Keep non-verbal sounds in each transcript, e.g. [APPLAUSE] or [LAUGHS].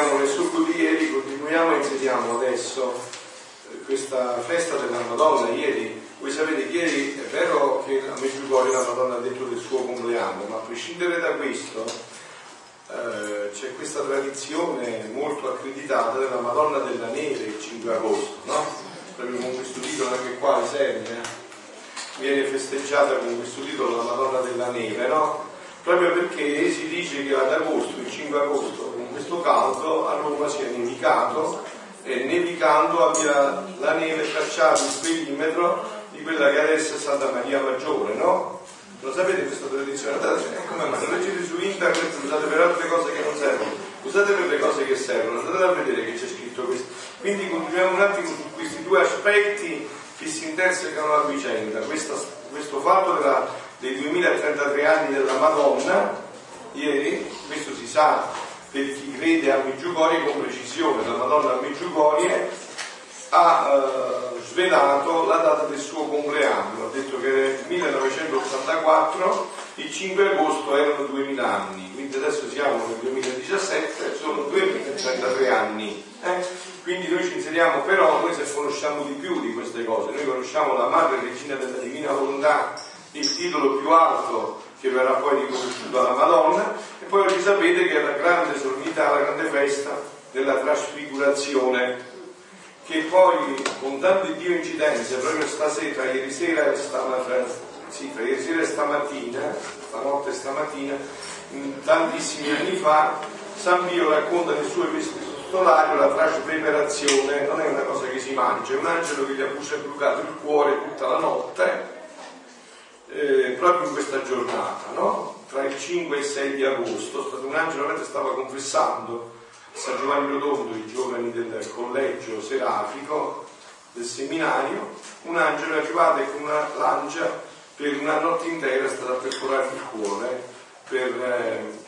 nel succo di ieri, continuiamo e inseriamo adesso eh, questa festa della Madonna. Ieri, voi sapete che ieri è vero che a Meggiugorio la Madonna ha detto del suo compleanno, ma a prescindere da questo eh, c'è questa tradizione molto accreditata della Madonna della Neve il 5 agosto, no? Proprio con questo titolo anche qua, Isernia, eh? viene festeggiata con questo titolo la Madonna della Neve, no? Proprio perché si dice che ad agosto, il 5 agosto, questo caldo a Roma sia nevicato e nevicando abbia la neve tracciato il perimetro di quella che adesso è Santa Maria Maggiore, no? Lo sapete questa tradizione? Come mai? Lo leggete su internet, usate per altre cose che non servono, usate per le cose che servono, andate a vedere che c'è scritto questo. Quindi continuiamo un attimo su questi due aspetti che si intersecano a vicenda. Questa, questo fatto della, dei 2033 anni della Madonna, ieri, questo si sa per chi crede a Meggiugorie con precisione, la Madonna a Meggiugorie ha eh, svelato la data del suo compleanno, ha detto che nel 1984, il 5 agosto erano 2000 anni, quindi adesso siamo nel 2017, sono 2033 anni. Eh? Quindi noi ci inseriamo, però noi se conosciamo di più di queste cose, noi conosciamo la Madre Regina della Divina Volontà, il titolo più alto che verrà poi riconosciuto alla Madonna, e poi oggi sapete che è la grande solennità, la grande festa della trasfigurazione, che poi con tante Dio incidenze, proprio stasera, ieri sera e stamattina, sì, tra ieri sera e stamattina, stanotte e stamattina, tantissimi anni fa, San Pio racconta nel suo epistolario la trasfigurazione, non è una cosa che si mangia, è un angelo che gli ha bruciato il cuore tutta la notte eh, proprio in questa giornata, no? tra il 5 e il 6 di agosto, un angelo che stava confessando a San Giovanni Rotondo, i giovani del collegio serafico, del seminario, un angelo è arrivato con una lancia per una notte intera è stato a perforare il cuore per eh,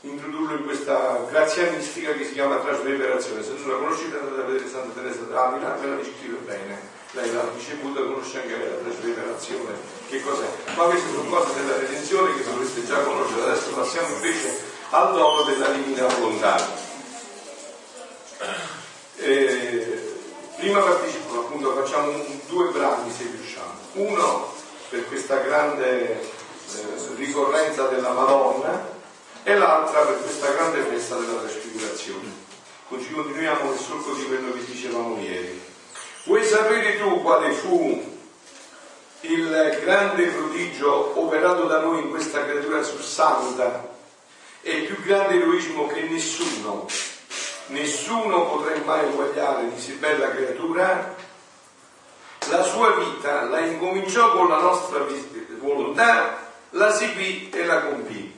introdurlo in questa grazia mistica che si chiama trasverberazione. Se non la conoscete andate a vedere Santa Teresa d'Avila, ve la descrive bene lei l'ha ricevuta, conosce anche la trasfigurazione, che cos'è. Ma queste sono cose della redenzione che dovreste già conoscere. Adesso passiamo invece al dono della divina volontà. Eh, prima partecipo, appunto, facciamo un, due brani se riusciamo. Uno per questa grande eh, ricorrenza della Madonna e l'altra per questa grande festa della trasfigurazione. Continuiamo nel solco di quello che dicevamo ieri. Vuoi sapere tu quale fu il grande prodigio operato da noi in questa creatura santa e il più grande eroismo che nessuno, nessuno potrà mai uguagliare di così bella creatura? La sua vita la incominciò con la nostra volontà, la seguì e la compì.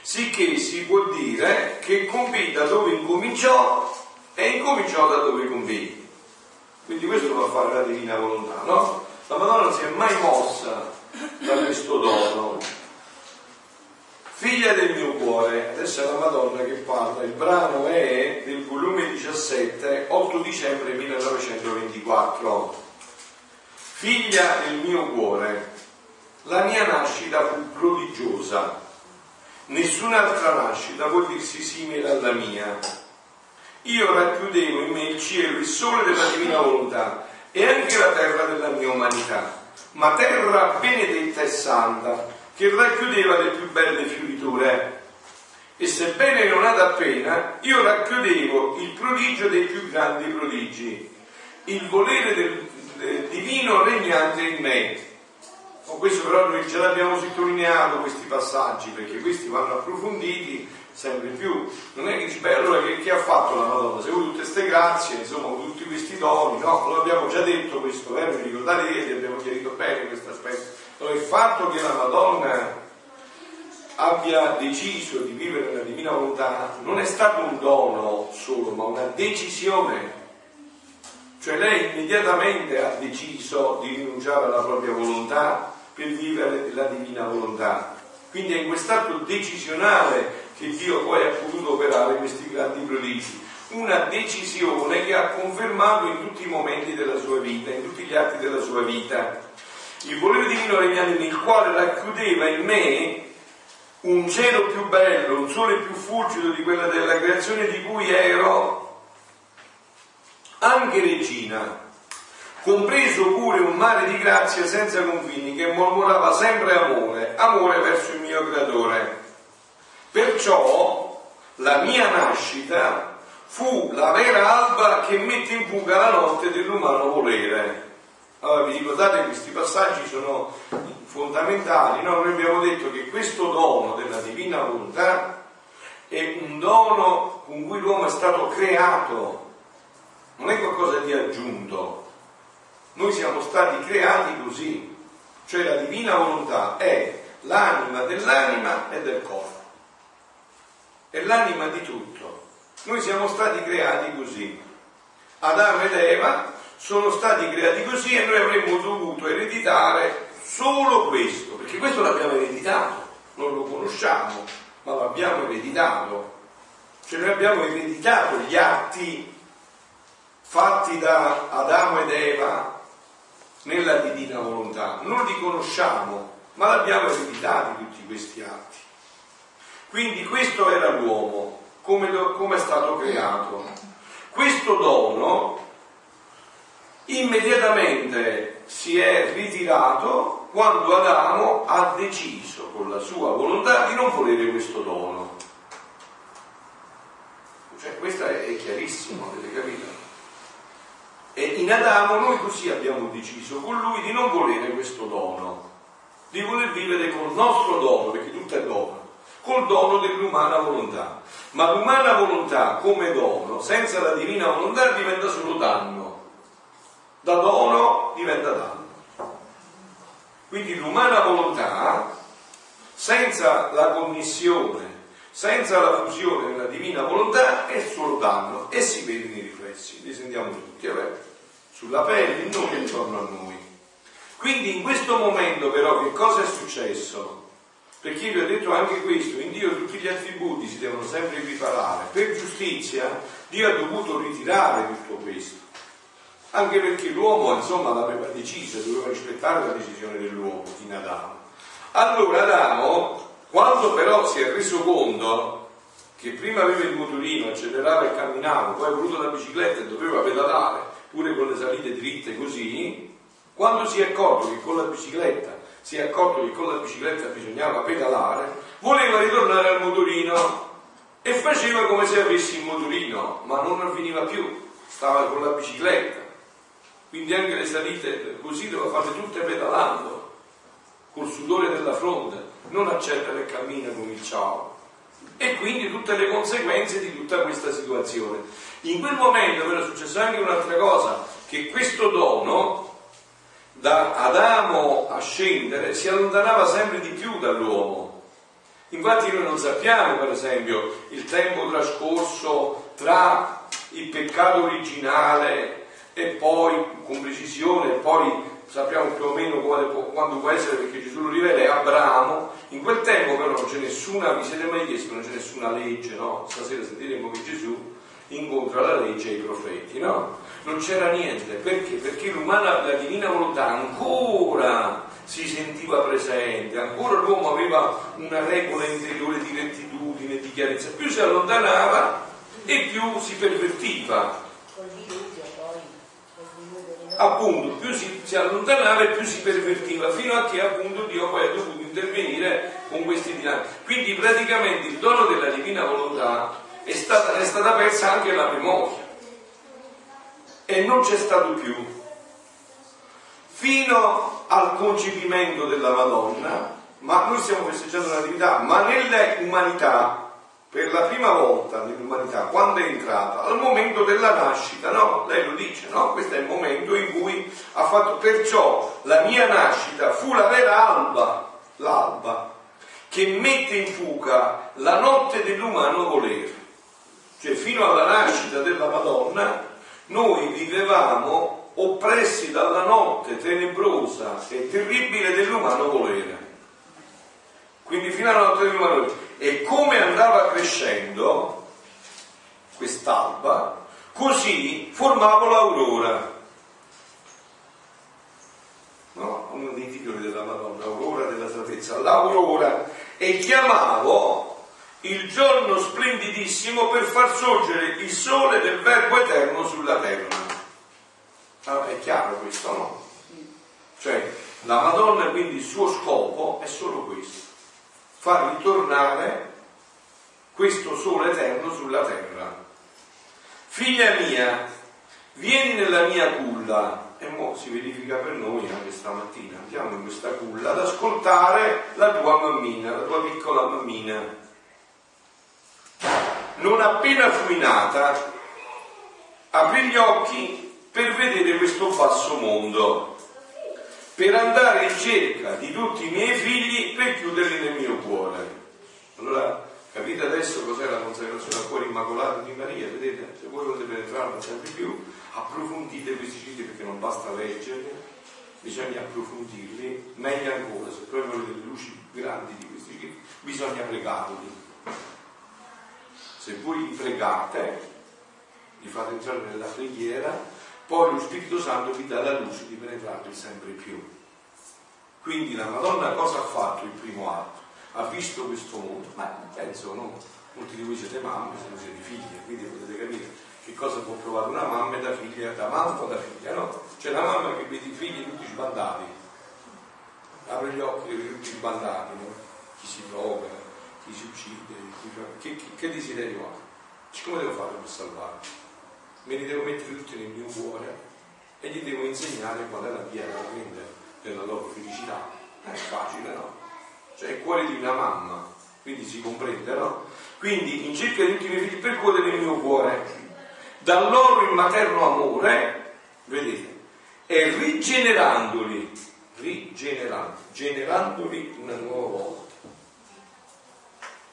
Sicché si può dire che compì da dove incominciò e incominciò da dove compì. Quindi questo lo fa fare la divina volontà, no? La Madonna non si è mai mossa da questo dono. Figlia del mio cuore, adesso è la Madonna che parla, il brano è del volume 17, 8 dicembre 1924. Figlia del mio cuore, la mia nascita fu prodigiosa, nessun'altra nascita può dirsi simile alla mia io racchiudevo in me il cielo, il sole della divina volontà e anche la terra della mia umanità, ma terra benedetta e santa, che racchiudeva le più belle fioriture. E sebbene non ad appena, io racchiudevo il prodigio dei più grandi prodigi, il volere del, del divino regnante in me. Con questo però noi già l'abbiamo sottolineato questi passaggi, perché questi vanno approfonditi sempre più. Non è che dici, beh, allora che, che ha fatto la Madonna? Se vuoi tutte queste grazie, insomma, con tutti questi doni, no? Lo abbiamo già detto questo, eh? mi ricordate ieri, abbiamo chiarito bene questo aspetto. Allora, il fatto che la Madonna abbia deciso di vivere nella divina volontà non è stato un dono solo, ma una decisione. Cioè lei immediatamente ha deciso di rinunciare alla propria volontà per vivere la divina volontà. Quindi è in quest'atto decisionale che Dio poi ha potuto operare questi grandi prodigi. Una decisione che ha confermato in tutti i momenti della sua vita, in tutti gli atti della sua vita. Il volere divino regnante nel quale racchiudeva in me un cielo più bello, un sole più fulgido di quella della creazione di cui ero anche regina, compreso pure un mare di grazia senza confini che mormorava sempre amore, amore verso il mio creatore. Perciò la mia nascita fu la vera alba che mette in fuga la notte dell'umano volere. Allora vi ricordate questi passaggi sono fondamentali, no? noi abbiamo detto che questo dono della divina volontà è un dono con cui l'uomo è stato creato, non è qualcosa di aggiunto, noi siamo stati creati così, cioè la divina volontà è l'anima dell'anima e del corpo, è l'anima di tutto. Noi siamo stati creati così. Adamo ed Eva sono stati creati così e noi avremmo dovuto ereditare solo questo, perché questo l'abbiamo ereditato, non lo conosciamo, ma l'abbiamo ereditato. Cioè noi abbiamo ereditato gli atti fatti da Adamo ed Eva nella divina volontà. Non li conosciamo, ma l'abbiamo ereditati tutti questi atti. Quindi questo era l'uomo, come, come è stato creato. Questo dono immediatamente si è ritirato quando Adamo ha deciso con la sua volontà di non volere questo dono. Cioè, questo è chiarissimo, avete capito? E in Adamo noi così abbiamo deciso con lui di non volere questo dono, di voler vivere col nostro dono, perché tutto è dono, col dono dell'umana volontà. Ma l'umana volontà come dono, senza la divina volontà, diventa solo danno. Da dono diventa danno. Quindi l'umana volontà, senza la connessione, senza la fusione della divina volontà, è solo danno e si vede nei riflessi, li sentiamo tutti, vabbè, sulla pelle, in noi e intorno a noi. Quindi in questo momento però che cosa è successo? Perché vi ho detto anche questo, in Dio tutti gli attributi si devono sempre equiparare. Per giustizia Dio ha dovuto ritirare tutto questo. Anche perché l'uomo, insomma, l'aveva deciso, doveva rispettare la decisione dell'uomo in Adamo. Allora Adamo, quando però si è reso conto che prima aveva il motorino, accelerava e camminava, poi ha voluto la bicicletta e doveva pedalare, pure con le salite dritte così, quando si è accorto che con la bicicletta, si è accorto che con la bicicletta bisognava pedalare, voleva ritornare al motorino e faceva come se avessi il motorino, ma non avveniva più, stava con la bicicletta. Quindi anche le salite così doveva farle tutte pedalando, col sudore della fronte, non accelera e cammina come il ciao e quindi tutte le conseguenze di tutta questa situazione. In quel momento però è successo anche un'altra cosa, che questo dono da Adamo a scendere si allontanava sempre di più dall'uomo. Infatti noi non sappiamo, per esempio, il tempo trascorso tra il peccato originale e poi, con precisione, poi sappiamo più o meno quando può essere perché Gesù lo rivela, è Abramo, in quel tempo però non c'è nessuna, vi siete mai chiesti, non c'è nessuna legge, no? Stasera sentiremo che Gesù incontra la legge e i profeti, no? Non c'era niente, perché? Perché l'umana, la divina volontà ancora si sentiva presente, ancora l'uomo aveva una regola interiore di rettitudine, di chiarezza, più si allontanava e più si pervertiva. Appunto più si, si, allontanava e più si pervertiva fino a che appunto Dio poi ha dovuto intervenire con questi dinamici quindi praticamente il dono della divina volontà è stata, è stata persa anche la memoria e non c'è stato più fino al concepimento della Madonna ma noi stiamo festeggiando la Natività ma nelle umanità per la prima volta nell'umanità, quando è entrata, al momento della nascita, no? Lei lo dice, no? Questo è il momento in cui ha fatto, perciò la mia nascita fu la vera alba, l'alba, che mette in fuga la notte dell'umano volere. Cioè fino alla nascita della Madonna noi vivevamo oppressi dalla notte tenebrosa e terribile dell'umano volere. Quindi fino alla notte dell'umano volere e come andava crescendo quest'alba, così formavo l'aurora. No? Uno dei titoli della Madonna, Aurora della salvezza. L'aurora e chiamavo il giorno splendidissimo per far sorgere il sole del Verbo eterno sulla terra. Allora, è chiaro questo, no? Cioè, la Madonna quindi il suo scopo è solo questo, far ritornare questo sole eterno sulla terra. Figlia mia, vieni nella mia culla, e mo si verifica per noi anche stamattina, andiamo in questa culla ad ascoltare la tua mammina, la tua piccola mammina. Non appena fui nata, aprì gli occhi per vedere questo basso mondo, per andare in cerca di tutti i miei figli per chiuderli nel mio cuore. Allora, capite adesso cos'è la consacrazione al cuore immacolato di Maria? Vedete? Se voi volete penetrarla sempre più, approfondite questi citi perché non basta leggerli, bisogna approfondirli, meglio ancora, se proprio volete le luci grandi di questi citi, bisogna pregarli. Se voi li pregate, li fate entrare nella preghiera, poi lo Spirito Santo vi dà la luce di penetrarli sempre più. Quindi la Madonna cosa ha fatto il primo atto? Ha visto questo mondo, ma penso no, molti di voi siete mamme, siete figlie, quindi potete capire che cosa può provare una mamma da figlia, da mamma o da figlia, no? C'è la mamma che vede i figli tutti sbandati, apre gli occhi e tutti sbandati, no? Chi si droga, chi si uccide, chi fa... che, che, che desiderio ha? Come devo fare per salvarli? Me li devo mettere tutti nel mio cuore e gli devo insegnare qual è la via veramente della loro felicità. È facile, no? Cioè il cuore di una mamma, quindi si comprende, no? Quindi in cerca di tutti i miei figli percuotere il mio cuore dal loro il materno amore, vedete, e rigenerandoli, rigenerando, generandoli una nuova volta.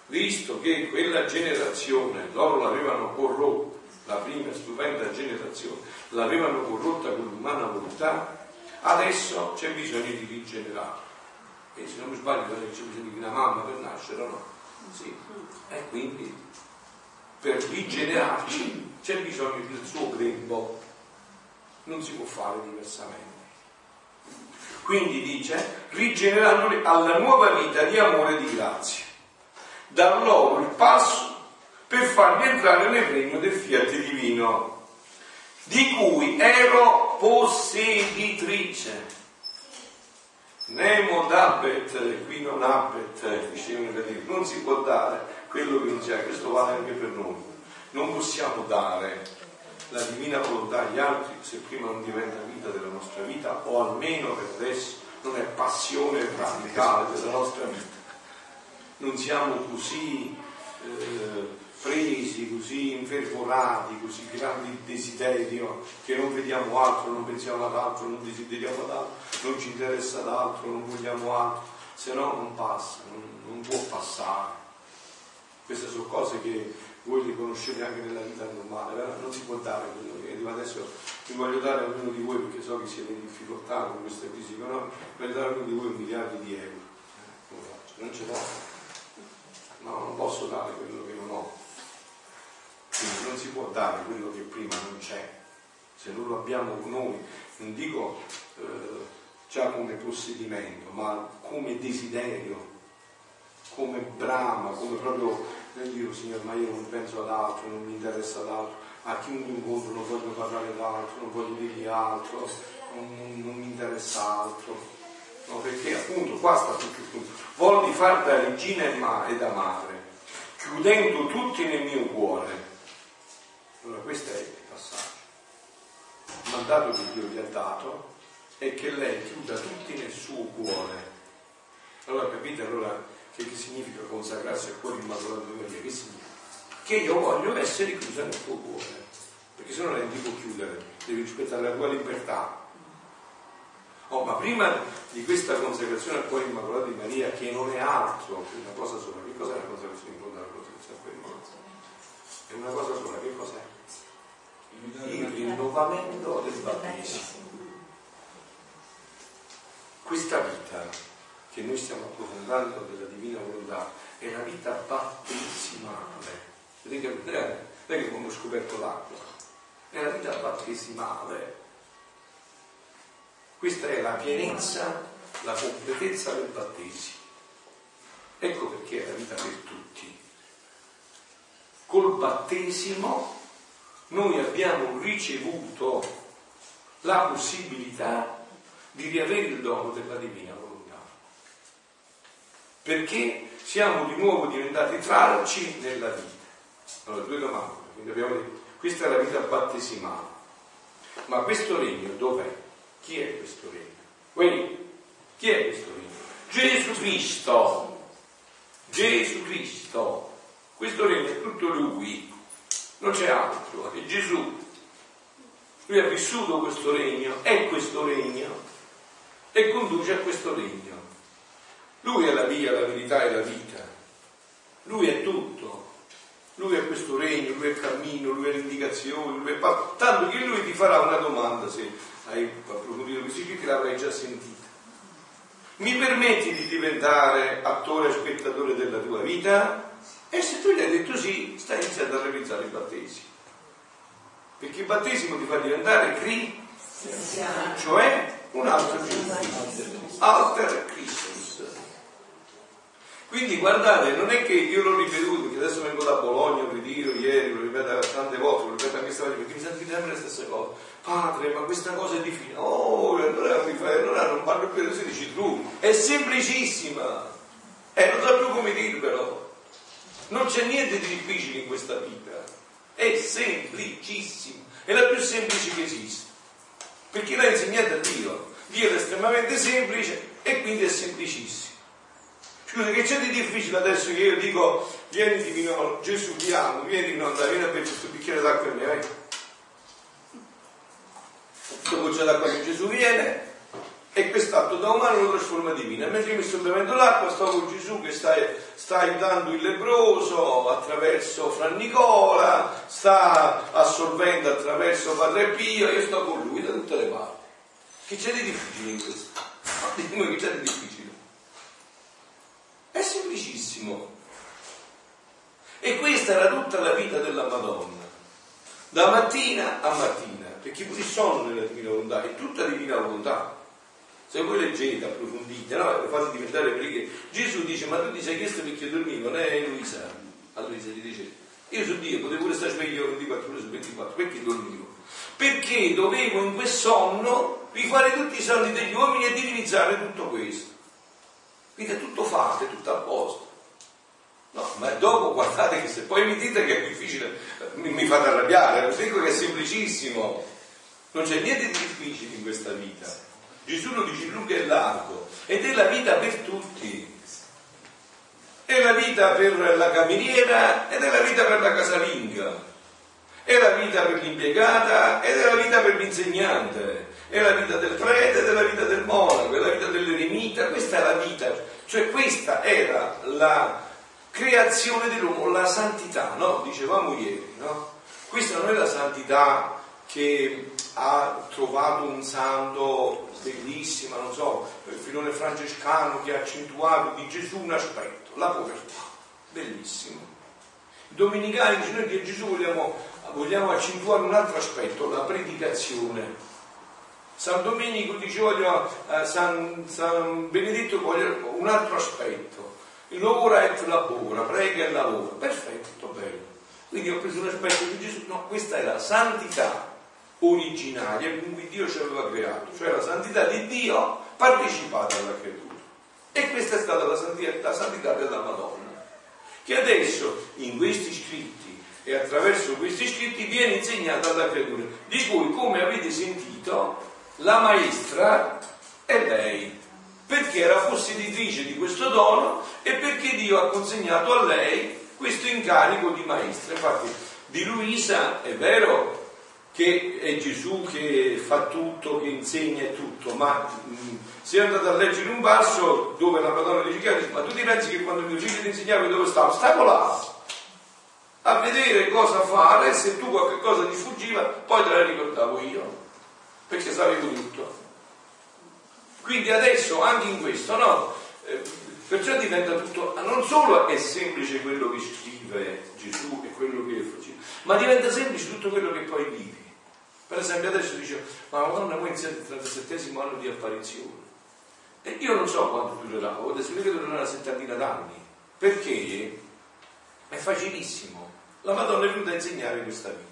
Visto che quella generazione loro l'avevano corrotta, la prima stupenda generazione, l'avevano corrotta con l'umana volontà, adesso c'è bisogno di rigenerare. E se non mi sbaglio c'è bisogno di una mamma per nascere, no? Sì. E quindi per rigenerarci c'è bisogno del suo grembo, non si può fare diversamente. Quindi dice, rigenerandoli alla nuova vita di amore e di grazia. Da loro il passo per farli entrare nel regno del fiat divino, di cui ero posseditrice. Nemo dabet, qui non abet, non si può dare quello che non c'è, questo vale anche per noi. Non possiamo dare la divina volontà agli altri se prima non diventa vita della nostra vita o almeno per adesso non è passione radicale della nostra vita. Non siamo così eh, presi, così infervorati, così grandi desiderio che non vediamo altro, non pensiamo ad altro, non desideriamo ad altro, non ci interessa ad altro, non vogliamo altro, se no non passa, non, non può passare. Queste sono cose che voi le conoscete anche nella vita normale, non si può dare quello che adesso vi voglio dare a ognuno di voi perché so che siete in difficoltà con queste crisi economiche, voglio dare a ognuno di voi un miliardo di euro. Non ce l'ho. No, non posso dare quello che non ho. Quindi non si può dare quello che prima non c'è. Se non lo abbiamo noi, non dico eh, già come possedimento, ma come desiderio, come brama, come proprio nel dire Signore ma io non penso ad altro, non mi interessa ad altro, a chiunque incontro non voglio parlare d'altro, non voglio dirgli altro, non, non mi interessa altro. No, perché appunto qua sta tutto il punto. Volli far da regina e, ma, e da madre, chiudendo tutti nel mio cuore. Allora questo è il passaggio. Il mandato che Dio gli ha dato è che lei chiuda tutti nel suo cuore. Allora capite? Allora che, che significa consacrarsi al cuore immacolato di Maria? Che significa? Che io voglio essere chiusa nel tuo cuore, perché se no lei ti può chiudere, devi rispettare la tua libertà. Oh, ma prima di questa consacrazione al cuore immacolato di Maria, che non è altro che una cosa sola, che cos'è la consacrazione immacolato alla consacrazione al cuore immacolato? È una cosa sola, che cos'è? Il rinnovamento del battesimo. Questa vita che noi stiamo approfondendo della divina volontà è la vita battesimale. Vedete che non è che abbiamo scoperto l'acqua, è la vita battesimale. Questa è la pienezza, la completezza del battesimo. Ecco perché è la vita per tutti. Col battesimo noi abbiamo ricevuto la possibilità di riavere il dono della divina volontà. Perché siamo di nuovo diventati tralci nella vita. Allora, due domande. Quindi abbiamo detto, questa è la vita battesimale. Ma questo regno dov'è? Chi è questo regno? Quindi, chi è questo regno? Gesù Cristo. Gesù Cristo. Questo regno è tutto Lui, non c'è altro, è Gesù. Lui ha vissuto questo regno, è questo regno e conduce a questo regno. Lui è la via, la verità e la vita. Lui è tutto. Lui è questo regno, lui è il cammino, lui è l'indicazione, lui è tanto che lui ti farà una domanda se hai approfondito questi che l'avrai già sentita. Mi permetti di diventare attore e spettatore della tua vita? E se tu gli hai detto sì, stai iniziando a realizzare il battesimo. Perché il battesimo ti fa diventare cristiano, cioè un altro Gesù, alter. Quindi guardate, non è che io l'ho ripetuto, perché adesso vengo da Bologna, lo ritiro ieri, lo ripeto tante volte, lo ripeto anche stamattina, perché mi sento di sempre le stesse cose. Padre, ma questa cosa è difficile. Oh, allora mi fai, allora non parlo più, si dici tu. È semplicissima. E eh, non so più come dirvelo. Non c'è niente di difficile in questa vita, è semplicissimo, è la più semplice che esiste, perché l'ha insegnata Dio. Dio è estremamente semplice e quindi è semplicissimo. Scusa, che c'è di difficile adesso che io dico, vieni divino, Gesù ti amo, vieni di andare, vieni a bere questo bicchiere d'acqua e me, vai. Dopo c'è l'acqua che Gesù viene, e quest'atto da umano lo trasforma divino. E mentre io mi sto bevendo l'acqua, sto con Gesù che sta, sta aiutando il lebroso attraverso Fra Nicola, sta assolvendo attraverso Padre Pio, io sto con lui da tutte le parti. Che c'è di difficile in questo? Dimmi che c'è di difficile. È semplicissimo. E questa era tutta la vita della Madonna, da mattina a mattina, perché pure sono nella divina volontà, è tutta divina volontà. Se voi leggete, approfondite, no? fate diventare perché Gesù dice, ma tu ti sei chiesto perché dormivo, non è Luisa. A Luisa gli dice, io su Dio potevo pure stare sveglio 24 ore su 24, perché dormivo? Perché dovevo in quel sonno rifare tutti i sonni degli uomini e divinizzare tutto questo. Quindi è tutto fatto, è tutto a posto. No, ma dopo guardate che se poi mi dite che è difficile, mi, mi fate arrabbiare, vi dico che è semplicissimo. Non c'è niente di difficile in questa vita. Gesù lo dice lungo e largo ed è la vita per tutti. È la vita per la cameriera ed è la vita per la casalinga. È la vita per l'impiegata ed è la vita per l'insegnante. È la vita del prete ed è la vita del monaco, è la vita dell'eremita. Questa è la vita. Cioè questa era la creazione dell'uomo, la santità, no? Dicevamo ieri, no? Questa non è la santità che ha trovato un santo bellissimo, non so, il filone francescano che ha accentuato di Gesù un aspetto, la povertà, bellissimo. I domenicani dice noi di Gesù vogliamo, vogliamo accentuare un altro aspetto, la predicazione. San Domenico dice voglio, eh, San, San, Benedetto voglio un altro aspetto, lavora et labora, prega e lavora, perfetto, bello. Quindi ho preso un aspetto di Gesù, no, questa è la santità originaria con cui Dio ci aveva creato, cioè la santità di Dio partecipata alla creatura. E questa è stata la santità, la santità della Madonna, che adesso in questi scritti e attraverso questi scritti viene insegnata alla creatura, di cui, come avete sentito, la maestra è lei, perché era posseditrice di questo dono e perché Dio ha consegnato a lei questo incarico di maestra. Infatti, di Luisa è vero che è Gesù che fa tutto, che insegna tutto, ma mh, mm, se andate a leggere un verso dove la Madonna dice chiaro, ma tu ti pensi che quando mio figlio ti insegnava dove stavo? Stavo là a vedere cosa fare, se tu qualche cosa ti sfuggiva, poi te la ricordavo io, perché sapevo tutto. Quindi adesso anche in questo, no? Eh, perciò diventa tutto, non solo è semplice quello che scrive Gesù e quello che faceva, ma diventa semplice tutto quello che poi vivi. Per esempio adesso dice, ma Madonna poi inizia il 37 anno di apparizione. E io non so quanto durerà, adesso che durerà una settantina d'anni. Perché è facilissimo. La Madonna è venuta a insegnare questa vita.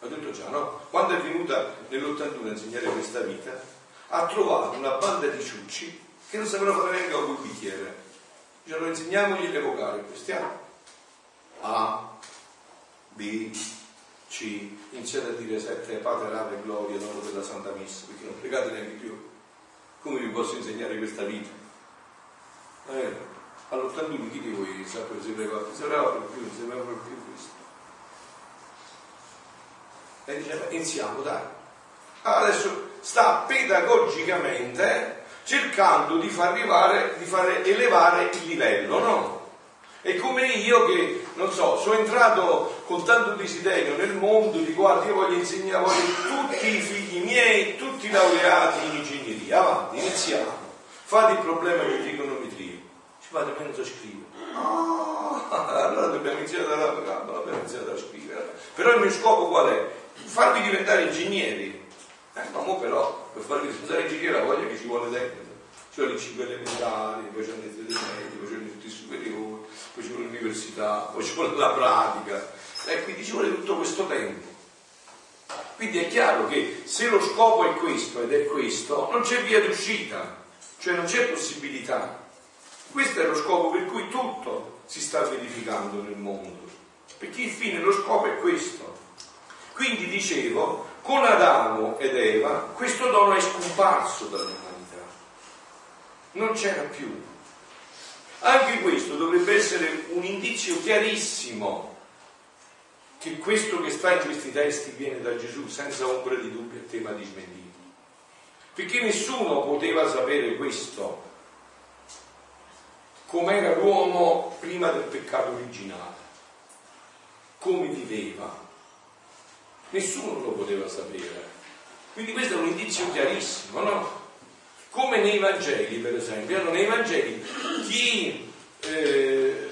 Ho detto già, no? Quando è venuta nell'81 a insegnare questa vita, ha trovato una banda di ciucci che non sapevano fare neanche un bicchiere. Dicevano insegniamogli le vocali, questi A, B, C, iniziate a dire sette Padre, Ave, Gloria, nome della Santa Messa, perché non pregate neanche più. Come vi posso insegnare questa vita? Eh, all'81 chi di voi sa per si pregava? Si pregava per più, per più questo. E diceva, iniziamo, dai. Adesso sta pedagogicamente cercando di far arrivare, di fare elevare il livello, no? È come io che, non so, sono entrato con tanto desiderio nel mondo di guarda, io voglio insegnare voglio tutti i figli miei, tutti laureati in ingegneria. Avanti, iniziamo. Fate il problema di trigonometria. Ci fate meno a scrivere. Oh, allora dobbiamo iniziare dalla gamba, dobbiamo iniziare a scrivere. Però il mio scopo qual è? Farvi diventare ingegneri. Eh, ma però per farvi diventare ingegneri la voglia che ci vuole dentro. Cioè le 5 elementari, poi c'è le medie, poi c'è tutti i superiori poi ci vuole l'università, poi ci vuole la pratica, e quindi ci vuole tutto questo tempo. Quindi è chiaro che se lo scopo è questo ed è questo, non c'è via d'uscita, cioè non c'è possibilità. Questo è lo scopo per cui tutto si sta verificando nel mondo, perché il fine, lo scopo è questo. Quindi dicevo, con Adamo ed Eva questo dono è scomparso dall'umanità, non c'era più. Anche questo dovrebbe essere un indizio chiarissimo che questo che sta in questi testi viene da Gesù senza ombra di dubbio e tema di smentito. Perché nessuno poteva sapere questo, com'era l'uomo prima del peccato originale, come viveva. Nessuno lo poteva sapere. Quindi questo è un indizio chiarissimo, no? come nei Vangeli per esempio, allora, nei Vangeli chi eh,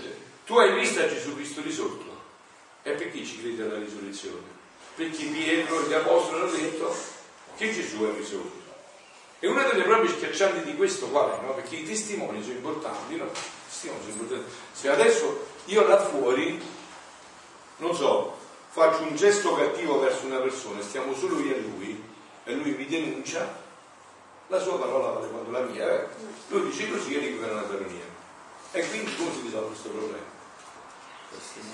tu hai visto Gesù Cristo risorto e perché ci crede alla risurrezione? Perché Pietro e gli apostoli hanno detto che Gesù è risorto. E una delle prove schiaccianti di questo qual è? No? Perché i testimoni sono importanti, no? testimoni sono importanti. Se adesso io là fuori, faccio un gesto cattivo verso una persona, stiamo solo io e lui, e lui mi denuncia, la sua parola vale quanto la mia, eh? lui dice così e dico che è una ironia. E quindi come si risolve questo problema?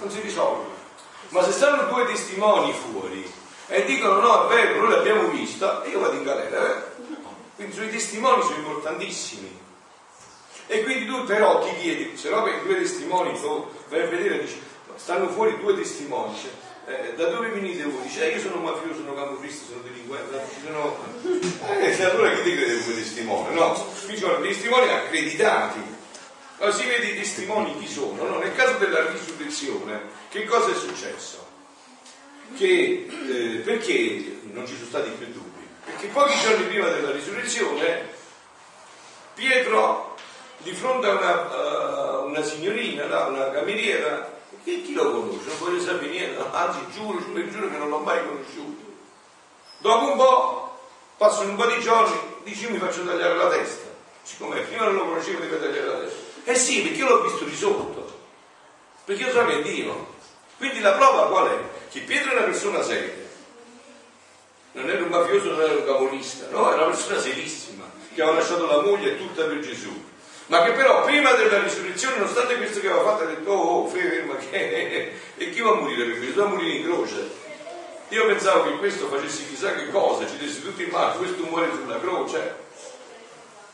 Non si risolve. Ma se stanno due testimoni fuori e dicono no, è vero, noi l'abbiamo vista, e io vado in galera, eh? Quindi i testimoni sono importantissimi. E quindi tu però ti chiedi, se no per due testimoni a vedere e dici, stanno fuori due testimoni, cioè, eh, da dove venite voi? Dice, eh, io sono mafioso, sono camorrista, sono delinquente, sono... Eh, allora chi ti crede come testimone? No, qui sono testimoni accreditati. Allora si vede i testimoni chi sono, no? Nel caso della risurrezione, che cosa è successo? Che, eh, perché non ci sono stati più dubbi? Perché pochi giorni prima della risurrezione Pietro di fronte a una, uh, una signorina, una cameriera, e chi lo conosce? Non voglio sapere niente, anzi giuro, giuro, giuro che non l'ho mai conosciuto. Dopo un po', passano un po' di giorni, dici mi faccio tagliare la testa. Siccome prima non lo conoscevo devo tagliare la testa. Eh sì, perché io l'ho visto di sotto. Perché io so che è Dio. Quindi la prova qual è? Che Pietro è una persona seria. Non era un mafioso, non era un capolista, no, era una persona serissima, che aveva lasciato la moglie tutta per Gesù ma che però prima della risurrezione, nonostante questo che aveva fatto, ha detto, oh, ferma, che... [LAUGHS] e chi va a morire per questo? Va a morire in croce. Io pensavo che questo facesse chissà che cosa, ci desse tutti in mano, questo muore sulla croce.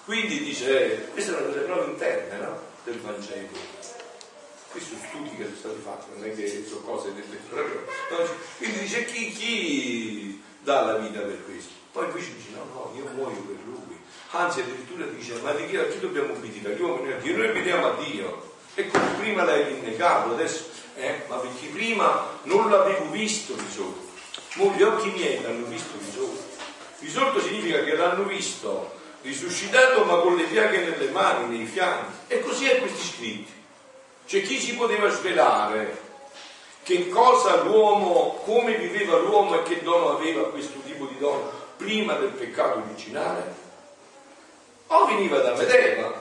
Quindi dice, queste sono delle prove interne no? del Vangelo. Questi sono studi che sono stati fatti, non è che sono cose dette proprio. Quindi dice chi, chi dà la vita per questo? Poi ci dice no, no, io muoio per lui anzi addirittura dice ma di chi, a chi dobbiamo obbedire? Gli uomini a Dio, noi obbediamo a Dio. E come prima l'hai rinnegato, adesso, eh? ma perché prima non l'avevo visto risorto. Mo gli occhi miei l'hanno visto risorto. Risorto significa che l'hanno visto risuscitato ma con le piaghe nelle mani, nei fianchi. E così è questi scritti. C'è chi ci poteva svelare che cosa l'uomo, come viveva l'uomo e che dono aveva questo tipo di dono prima del peccato originale? O veniva da Medeva,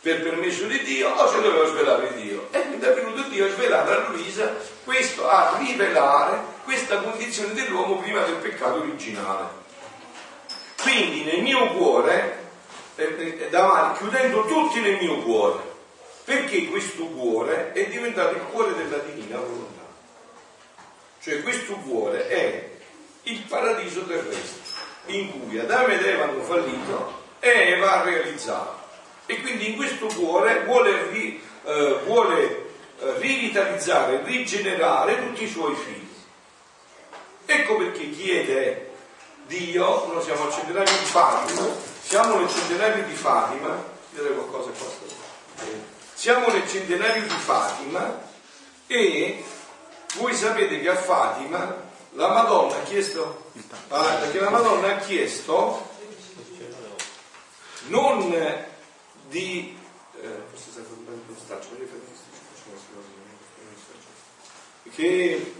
per permesso di Dio o se doveva svelare Dio. E quindi è venuto Dio a svelare a Luisa questo, a rivelare questa condizione dell'uomo prima del peccato originale. Quindi nel mio cuore, davanti, chiudendo tutti nel mio cuore, perché questo cuore è diventato il cuore della divina volontà. Cioè questo cuore è il paradiso terrestre in cui Adamo ed Eva hanno fallito e Eva ha realizzato. E quindi in questo cuore vuole, ri, eh, vuole eh, rivitalizzare, rigenerare tutti i suoi figli. Ecco perché chiede Dio, noi siamo al centenario di Fatima, siamo nel centenario di Fatima, direi qualcosa qua. Siamo nel centenario di Fatima e voi sapete che a Fatima la Madonna ha chiesto, ah, perché la Madonna ha chiesto non di eh, che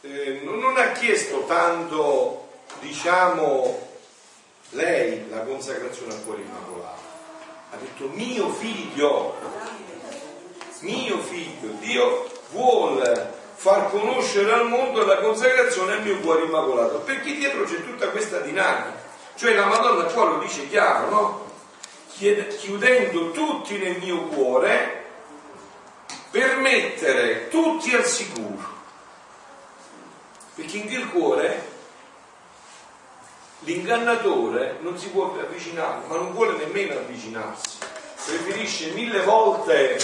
eh, non ha chiesto tanto diciamo lei la consacrazione al cuore immacolato ha detto mio figlio mio figlio Dio vuole far conoscere al mondo la consacrazione al mio cuore immacolato perché dietro c'è tutta questa dinamica cioè la Madonna qua lo dice chiaro no? chiudendo tutti nel mio cuore per mettere tutti al sicuro perché in quel cuore L'ingannatore non si può avvicinare, ma non vuole nemmeno avvicinarsi. Preferisce mille volte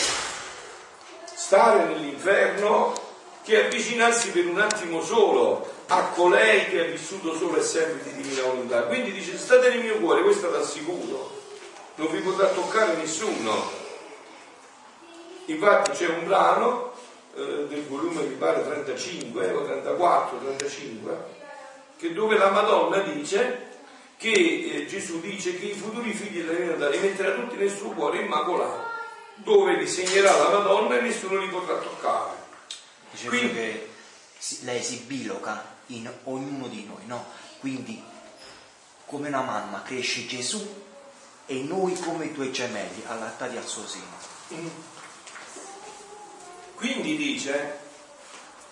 stare nell'inferno che avvicinarsi per un attimo solo a colei che ha vissuto solo e sempre di divina volontà. Quindi dice state nel mio cuore, questo è sicuro, non vi potrà toccare nessuno. Infatti c'è un brano eh, del volume mi pare 35 o 34, 35 che dove la Madonna dice che eh, Gesù dice che i futuri figli della divinità li metterà tutti nel suo cuore immacolato, dove li segnerà la Madonna e nessuno li potrà toccare. Dice Quindi, che lei si biloca in ognuno di noi, no? Quindi come una mamma cresce Gesù e noi come i tuoi gemelli allattati al suo seno. Mm. Quindi dice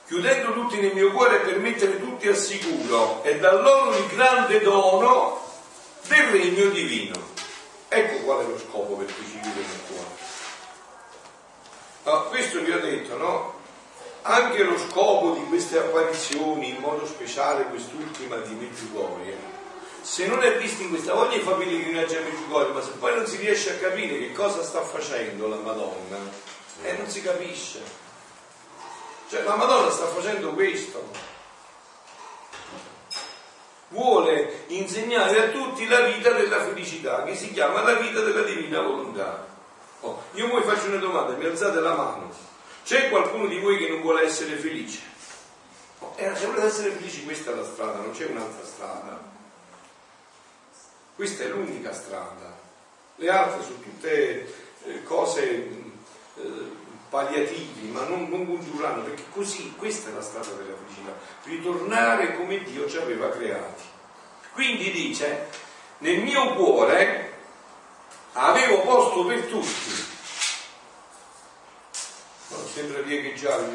chiudendo tutti nel mio cuore per mettere tutti al sicuro e dar loro il grande dono del regno divino. Ecco qual è lo scopo per cui ci vive nel cuore. No, questo vi ho detto, no? Anche lo scopo di queste apparizioni, in modo speciale quest'ultima di Meggiugorie, se non è visto in questa ogni che viaggia a Meggiugorie, ma se poi non si riesce a capire che cosa sta facendo la Madonna, eh, non si capisce. Cioè la Madonna sta facendo questo. Vuole insegnare a tutti la vita della felicità, che si chiama la vita della divina volontà. Oh, io voi faccio una domanda, mi alzate la mano. C'è qualcuno di voi che non vuole essere felice? Eh, se volete essere felici questa è la strada, non c'è un'altra strada. Questa è l'unica strada. Le altre sono tutte eh, cose eh, palliativi, ma non, non congiurando, perché così questa è la strada della felicità, ritornare come Dio ci aveva creati. Quindi dice, nel mio cuore avevo posto per tutti. Sembra riecheggiare,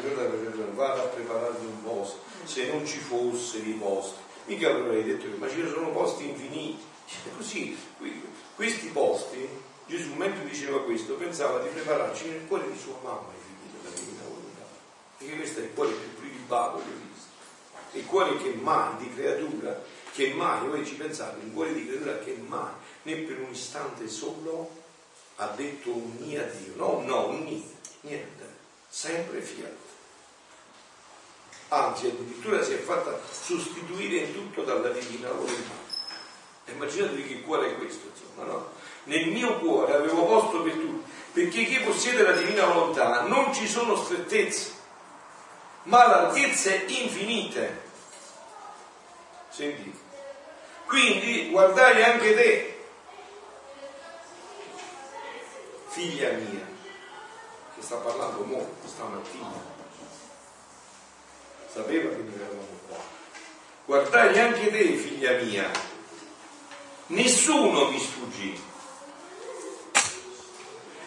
vado a prepararmi un posto, se non ci fossero i posti. Mica avrei detto che ma ci sono posti infiniti. Così, questi posti Gesù mentre diceva questo pensava di prepararci nel cuore di sua mamma i figli della divina volontà, perché questo è il cuore più prilibato che visto, il cuore che mai di creatura, che mai, voi ci pensate, un cuore di creatura che mai, né per un istante solo, ha detto un mia Dio, no, no, un niente, niente, sempre fiat. Anzi, addirittura si è fatta sostituire in tutto dalla divina volontà. Immaginatevi che cuore è questo, insomma, no? nel mio cuore avevo posto per tutti, perché chi possiede la divina volontà non ci sono strettezze, ma larghezze infinite. Sentite. Quindi guardai anche te, figlia mia, che sta parlando molto stamattina. Sapeva che mi eravamo qua. Guardai anche te, figlia mia. Nessuno mi sfuggì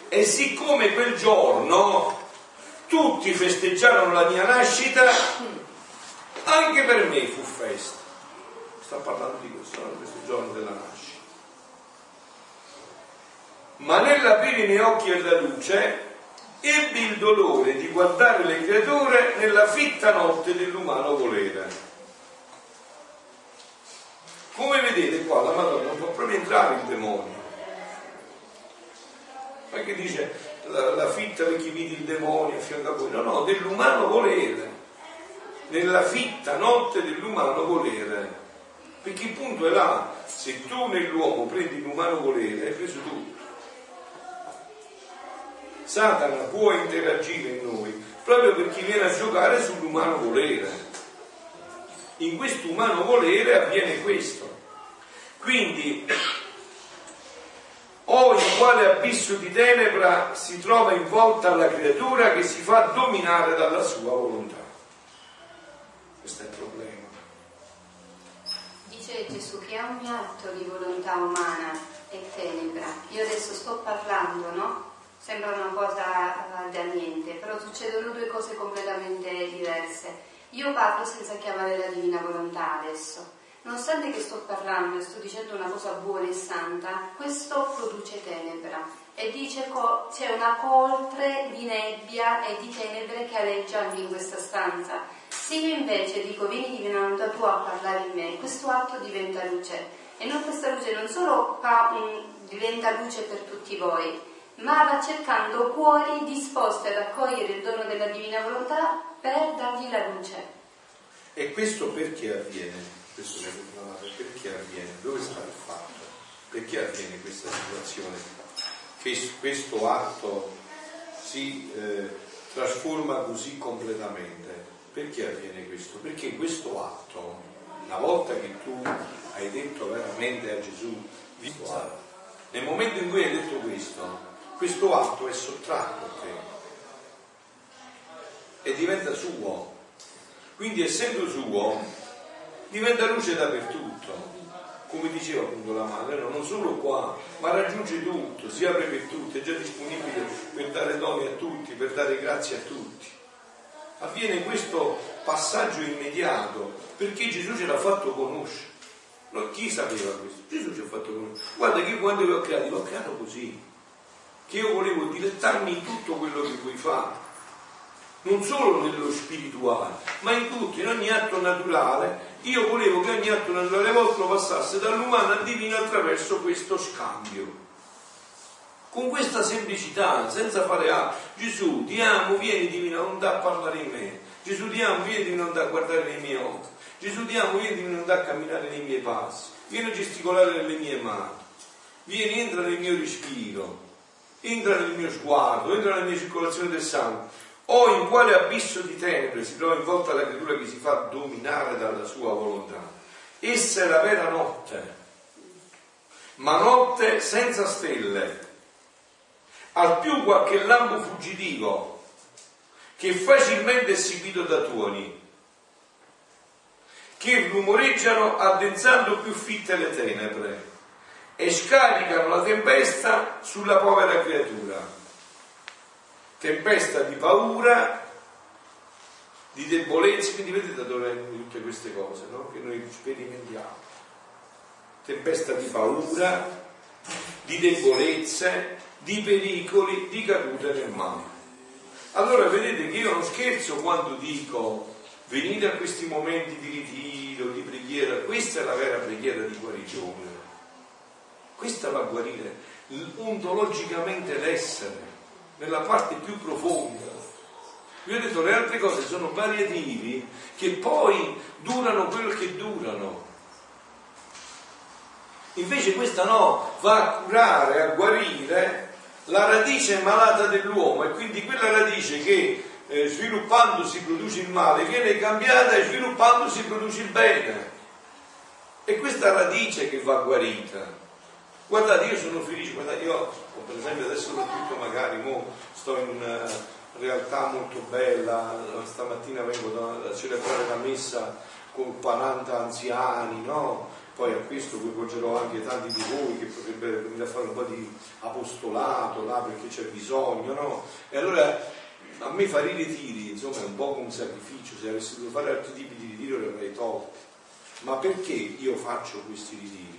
E siccome quel giorno tutti festeggiarono la mia nascita, anche per me fu festa. Sta parlando di questo, no? questo giorno della nascita. Ma nell'aprire i miei occhi alla luce, ebbi il dolore di guardare le creature nella fitta notte dell'umano volere. Come vedete qua la Madonna non può proprio entrare il demonio. Che dice la, la fitta perché vidi il demonio a fianco a voi? No, no, dell'umano volere. Nella fitta notte dell'umano volere. Perché il punto è là, se tu nell'uomo prendi l'umano volere, hai preso tutto. Satana può interagire in noi proprio perché viene a giocare sull'umano volere. In questo umano volere avviene questo. Quindi, o in quale abisso di tenebra si trova involta la creatura che si fa dominare dalla sua volontà. Questo è il problema. Dice Gesù che ogni atto di volontà umana è tenebra. Io adesso sto parlando, no? Sembra una cosa da niente, però succedono due cose completamente diverse. Io parlo senza chiamare la divina volontà adesso. Nonostante che sto parlando e sto dicendo una cosa buona e santa, questo produce tenebra e dice che c'è una coltre di nebbia e di tenebre che aleggia anche in questa stanza. Se io invece dico vieni divina volontà tua a parlare in me, questo atto diventa luce e non questa luce non solo fa un, diventa luce per tutti voi, ma va cercando cuori disposti ad accogliere il dono della divina volontà per dargli la luce. E questo perché avviene? Questo perché avviene? Dove sta il fatto? Perché avviene questa situazione? Che questo atto si eh, trasforma così completamente? Perché avviene questo? Perché questo atto, una volta che tu hai detto veramente a Gesù, nel momento in cui hai detto questo, questo atto è sottratto a te e diventa suo. Quindi essendo suo, diventa luce dappertutto. Come diceva appunto la madre, no? non solo qua, ma raggiunge tutto, si apre per tutti, è già disponibile per dare doni a tutti, per dare grazie a tutti. Avviene questo passaggio immediato perché Gesù ce l'ha fatto conoscere. No, chi sapeva questo? Gesù ci ha fatto conoscere. Guarda che quando vi ho creato, l'ho creato così che io volevo dilettarmi in tutto quello che voi fate, non solo nello spirituale, ma in tutto, in ogni atto naturale. Io volevo che ogni atto naturale vostro passasse dall'umano al divino attraverso questo scambio. Con questa semplicità, senza fare altro. Gesù, ti amo, vieni divina volontà a parlare in me. Gesù, ti amo, vieni divina volontà a guardare nei miei occhi. Gesù, ti amo, vieni divina volontà a camminare nei miei passi. Vieni a gesticolare nelle mie mani. Vieni, entra nel mio respiro entra nel mio sguardo, entra nella mia circolazione del sangue, o in quale abisso di tenebre si trova involta la creatura che si fa dominare dalla sua volontà. Essa è la vera notte, ma notte senza stelle, al più qualche lampo fuggitivo che facilmente è seguito da tuoni, che rumoreggiano addensando più fitte le tenebre e scaricano la tempesta sulla povera creatura. Tempesta di paura, di debolezza, quindi vedete da dove vengono tutte queste cose no? che noi sperimentiamo. Tempesta di paura, di debolezze, di pericoli, di cadute nel male. Allora vedete che io non scherzo quando dico venite a questi momenti di ritiro, di preghiera, questa è la vera preghiera di guarigione questa va a guarire ontologicamente l'essere, nella parte più profonda. Vi ho detto, le altre cose sono variativi che poi durano quel che durano. Invece questa no, va a curare, a guarire la radice malata dell'uomo e quindi quella radice che eh, sviluppandosi produce il male viene cambiata e sviluppandosi produce il bene. È questa radice che va guarita. Guardate, io sono felice, guardate, io per esempio adesso soprattutto magari sto in una realtà molto bella, stamattina vengo da, celebrare la messa con 40 anziani, no? poi a questo coinvolgerò anche tanti di voi che potrebbero venire a fare un po' di apostolato là perché c'è bisogno, no? E allora a me fare i ritiri, insomma, è un po' un sacrificio, se avessi dovuto fare altri tipi di ritiro li avrei tolti. Ma perché io faccio questi ritiri?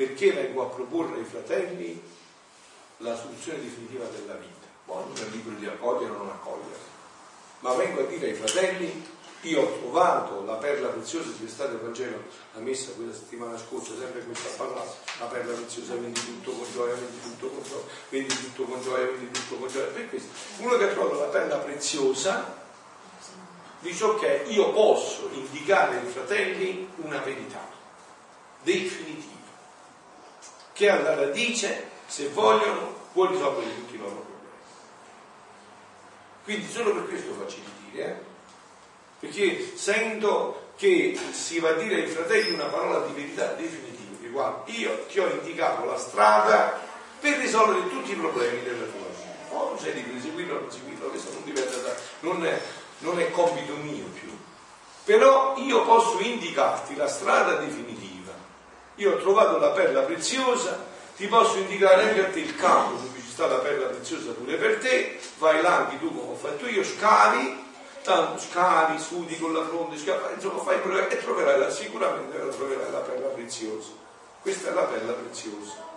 Perché vengo a proporre ai fratelli la soluzione definitiva della vita. Poi non è libero di accogliere o non accogliere, ma vengo a dire ai fratelli io ho trovato la perla preziosa, se state al Vangelo, la messa quella settimana scorsa, sempre questa a parlare, la perla preziosa, vendi tutto con gioia, vendi tutto con gioia, vendi tutto con gioia, vendi tutto con gioia. Per questo, uno che ha trovato la perla preziosa, dice ok, io posso indicare ai fratelli una verità definitiva, che alla radice, se vogliono, può risolvere tutti i loro problemi. Quindi solo per questo faccio il dire, eh? perché sento che si va a dire ai fratelli una parola di verità definitiva, che guarda, io ti ho indicato la strada per risolvere tutti i problemi della tua vita. Oh, sei di seguirlo o non seguirlo, questo non dipende da, non è, non è compito mio più. Però io posso indicarti la strada definitiva. Io ho trovato la perla preziosa, ti posso indicare anche a te il campo dove ci sta la perla preziosa pure per te, vai là anche tu come ho fatto io, scavi tanto scavi, studi con la fronte, scavi, insomma fai e troverai la, sicuramente la troverai la perla preziosa. Questa è la perla preziosa.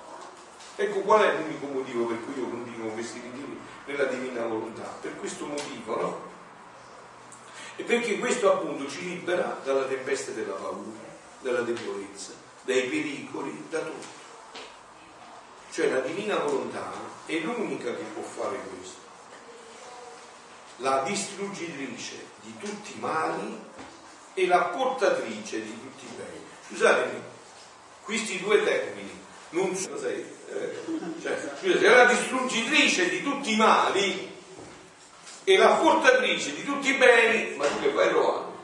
Ecco qual è l'unico motivo per cui io continuo questi ritiri nella divina volontà. Per questo motivo, no? E perché questo appunto ci libera dalla tempesta della paura, dalla debolezza, dai pericoli, da tutto. Cioè la divina volontà è l'unica che può fare questo la distruggitrice di tutti i mali e la portatrice di tutti i beni. Scusatemi, questi due termini non sono eh, cioè, scusate, è la distruggitrice di tutti i mali e la portatrice di tutti i beni, ma tu che vai trovando?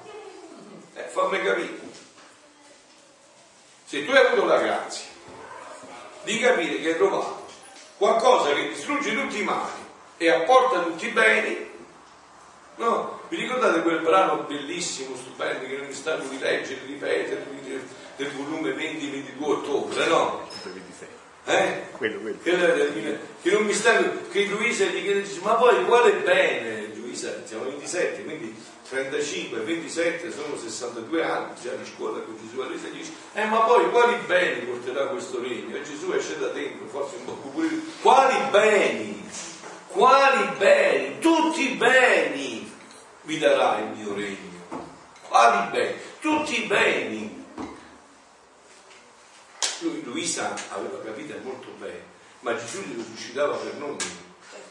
Eh, fammi capire. Se tu hai avuto la grazia di capire che hai trovato qualcosa che distrugge tutti i mali e apporta tutti i beni, No? Vi ricordate quel brano bellissimo, stupendo, che non mi stanno di leggere, di ripetere, del volume 20-22 ottobre, no? Eh? Quello, quello. Che, che non mi stanno, che Luisa gli chiede, ma poi quale bene? Luisa, siamo 27, quindi 35 27 sono 62 anni già di scuola con Gesù a Luisa dice, eh ma poi quali beni porterà questo regno? E Gesù esce da dentro, forse un po' pure, quali beni? Quali beni? Tutti i beni! vi darà il mio regno. Quali beni? Tutti i beni. Lui, Luisa aveva capito molto bene, ma Gesù lo suscitava per noi,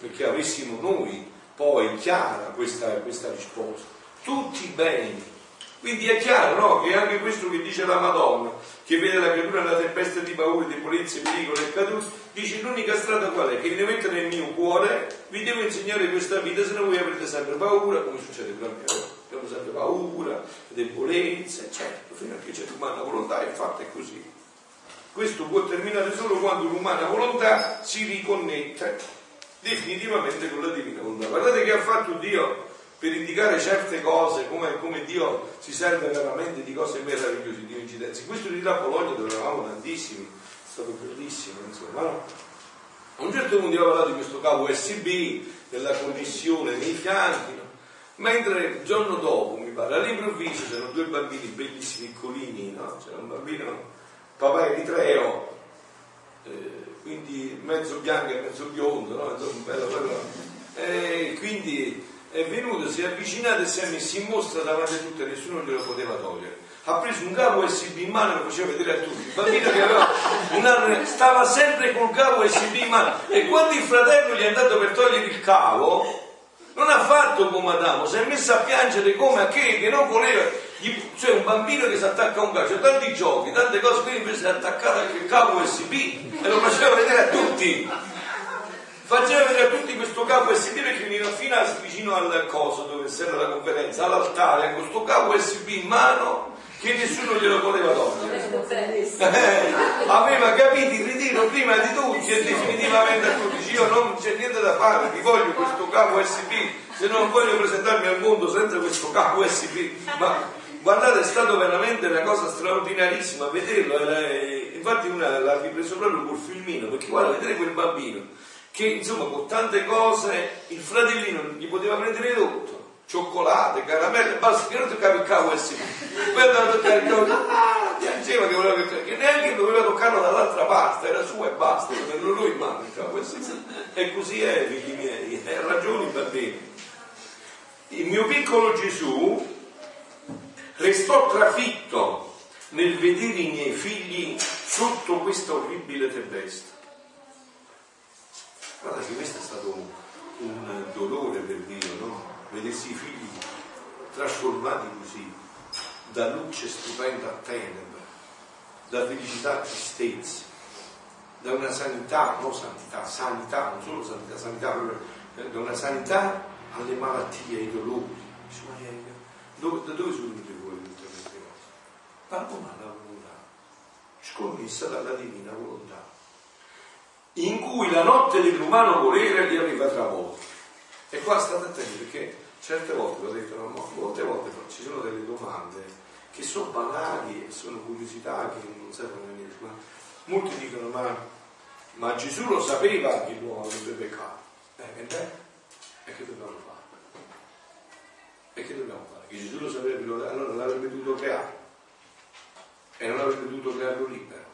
perché avessimo noi poi chiara questa, questa risposta. Tutti i beni. Quindi è chiaro no? che anche questo che dice la Madonna, che vede la creatura nella tempesta di paure, debolezze, pericoli e caduti, dice l'unica strada qual è? Che vi mettere nel mio cuore, vi devo insegnare questa vita, se no voi avrete sempre paura, come succede per me. Abbiamo sempre paura, debolezze, certo, fino a che c'è l'umana volontà, infatti è così. Questo può terminare solo quando l'umana volontà si riconnette definitivamente con la divina volontà. Guardate che ha fatto Dio per indicare certe cose, come, come, Dio si serve veramente di cose meravigliose, di incidenze. Questo là a Bologna dove eravamo tantissimi, è stato bellissimo, insomma, no? A un certo punto io ho parlato di questo cavo USB, della connessione nei fianchi, no? mentre il giorno dopo, mi pare, all'improvviso c'erano due bambini bellissimi, piccolini, no? c'era un bambino, papà eritreo, eh, quindi mezzo bianco e mezzo biondo, no? insomma, bello, bello. E quindi è venuto, si è avvicinato e si è messo in mostra davanti a tutti, nessuno glielo poteva togliere. Ha preso un cavo USB in mano e lo faceva vedere a tutti. Il bambino che aveva un anno stava sempre col cavo USB in mano e quando il fratello gli è andato per togliere il cavo, non ha fatto come Adamo, si è messo a piangere come a che, che non voleva. Cioè un bambino che si attacca a un cavo, c'è tanti giochi, tante cose, quindi invece si è attaccato anche il cavo USB e lo faceva vedere a tutti faceva vedere a tutti questo capo USB perché veniva fino a, vicino al coso dove serve la conferenza, all'altare, con questo capo USB in mano che nessuno glielo poteva togliere. Eh, aveva capito il ritiro prima di tutti e definitivamente a tutti. Io non c'è niente da fare, vi voglio questo capo USB, se non voglio presentarmi al mondo senza questo capo USB. Ma guardate è stato veramente una cosa straordinarissima vederlo infatti una l'ha ripreso proprio col filmino perché guarda vedere quel bambino che insomma con tante cose il fratellino gli poteva prendere tutto cioccolate, caramelle, basta che non toccavi il cavo e sì. Poi andava a toccare il cavo, ah, piangeva che voleva che, che neanche doveva toccarlo dall'altra parte, era suo e basta, tenerlo lui mano il cavo e sì. E così è, figli miei, ha ragione i bambini. Il mio piccolo Gesù restò trafitto nel vedere i miei figli sotto questa orribile tempesta. Guarda che questo è stato un, dolore per Dio, no? vedessi i figli trasformati così, da luce stupenda a tenebra, da felicità a tristezza, da una sanità, non santità, sanità, non solo sanità, sanità proprio, eh, da una sanità alle malattie, ai dolori. Dove, da dove sono venute voi tutte queste cose? Dalla umana volontà, scommessa dalla divina volontà, in cui la notte dell'umano volere li aveva travolti e qua state attenti perché certe volte, l'ho detto, no, molte volte ci sono delle domande che sono banali e sono curiosità che non servono a niente, ma molti dicono ma, ma Gesù lo sapeva che l'uomo avrebbe peccato. Eh, e beh, e che dobbiamo fare? E che dobbiamo fare? Che Gesù lo sapeva, allora non l'avrebbe dovuto creare e non avrebbe dovuto crearlo libero.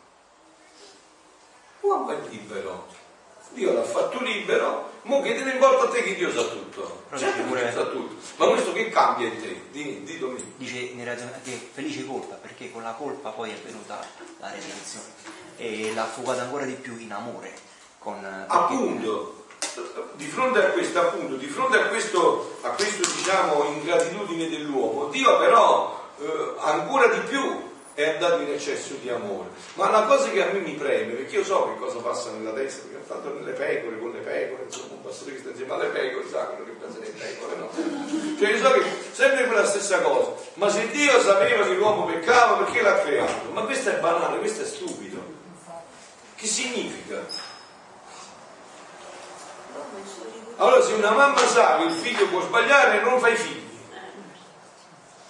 L'uomo è libero, Dio l'ha fatto libero, mo che te ne importa a te che Dio sa tutto. Certo pure... sa tutto. Ma questo che cambia in te? Di, di Dice che felice colpa, perché con la colpa poi è venuta la redenzione. E l'ha affogata ancora di più in amore. Con, perché... Appunto, di fronte a questo, appunto, di fronte a questo, a questo diciamo ingratitudine dell'uomo, Dio però eh, ancora di più è andato in eccesso di amore. Ma la cosa che a me mi preme, perché io so che cosa passa nella testa, perché ho fatto nelle pecore, con le pecore, insomma, un pastore che sta insieme alle pecore sa quello che pensa delle pecore, no? Cioè io so che sempre quella stessa cosa. Ma se Dio sapeva che l'uomo peccava, perché l'ha creato? Ma questo è banale, questo è stupido. Che significa? Allora se una mamma sa che il figlio può sbagliare, non fa i figli.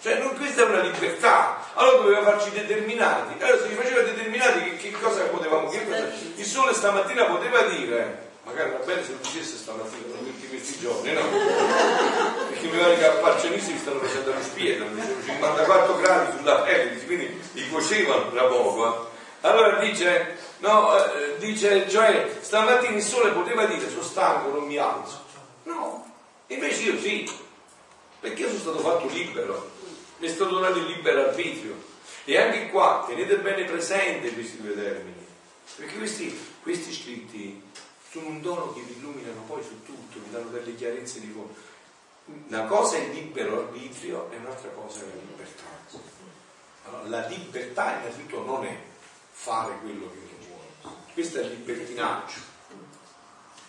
Cioè non, questa è una libertà, allora doveva farci determinati. Allora se li faceva determinati che, che cosa potevamo che cosa? Il sole stamattina poteva dire, magari va bene se lo dicesse stamattina, non tutti questi giorni, no? [LAUGHS] Perché mi pare che a Parcianisti stanno facendo lo spiego, 54 gradi sulla pelle, quindi li cuocevano tra poco. Eh. Allora dice, no, eh, dice, cioè stamattina il sole poteva dire sono stanco, non mi alzo. No, invece io sì, perché io sono stato fatto libero mi è stato donato il libero arbitrio. E anche qua tenete bene presente questi due termini, perché questi, questi scritti sono un dono che vi illuminano poi su tutto, vi danno delle chiarezze di fondo. Una cosa è il libero arbitrio e un'altra cosa è la libertà. Allora, la libertà innanzitutto non è fare quello che uno vuole, questo è il libertinaggio.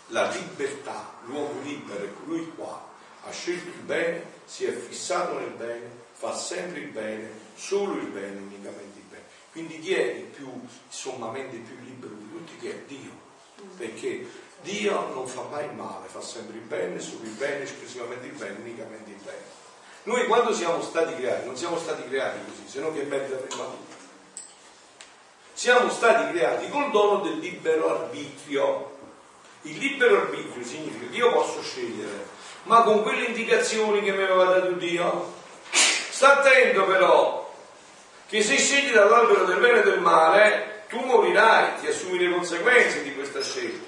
La libertà, l'uomo libero è colui qua ha scelto il bene, si è fissato nel bene fa sempre il bene, solo il bene, unicamente il bene. Quindi chi è il più sommamente più libero di tutti? Che è Dio. Perché Dio non fa mai il male, fa sempre il bene, solo il bene, esclusivamente il bene, unicamente il bene. Noi quando siamo stati creati, non siamo stati creati così, se no che merita prima tutto. Siamo stati creati col dono del libero arbitrio. Il libero arbitrio significa che io posso scegliere, ma con quelle indicazioni che mi aveva dato Dio, Sta attento però che se scegli dall'albero del bene e del male, tu morirai, ti assumi le conseguenze di questa scelta.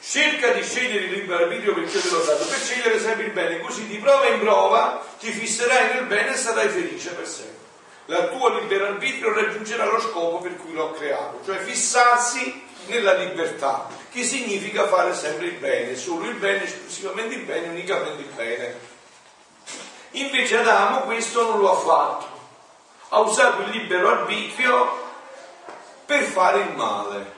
Cerca di scegliere il libero arbitrio perché te l'ho dato, per scegliere sempre il bene, così di prova in prova ti fisserai nel bene e sarai felice per sempre. La tua libero arbitrio raggiungerà lo scopo per cui l'ho creato, cioè fissarsi nella libertà, che significa fare sempre il bene, solo il bene, esclusivamente il bene, unicamente il bene. Invece Adamo questo non lo ha fatto, ha usato il libero arbitrio per fare il male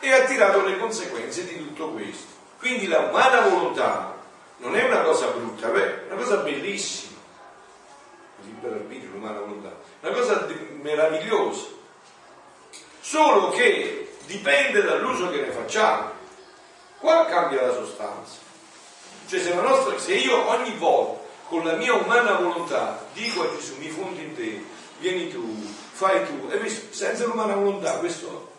e ha tirato le conseguenze di tutto questo. Quindi la umana volontà non è una cosa brutta, beh, è una cosa bellissima. Il libero arbitrio, l'umana volontà, è una cosa meravigliosa. Solo che dipende dall'uso che ne facciamo. Qua cambia la sostanza. Cioè se, nostra, se io ogni volta con la mia umana volontà dico a Gesù mi fondi in te, vieni tu, fai tu, e senza l'umana volontà questo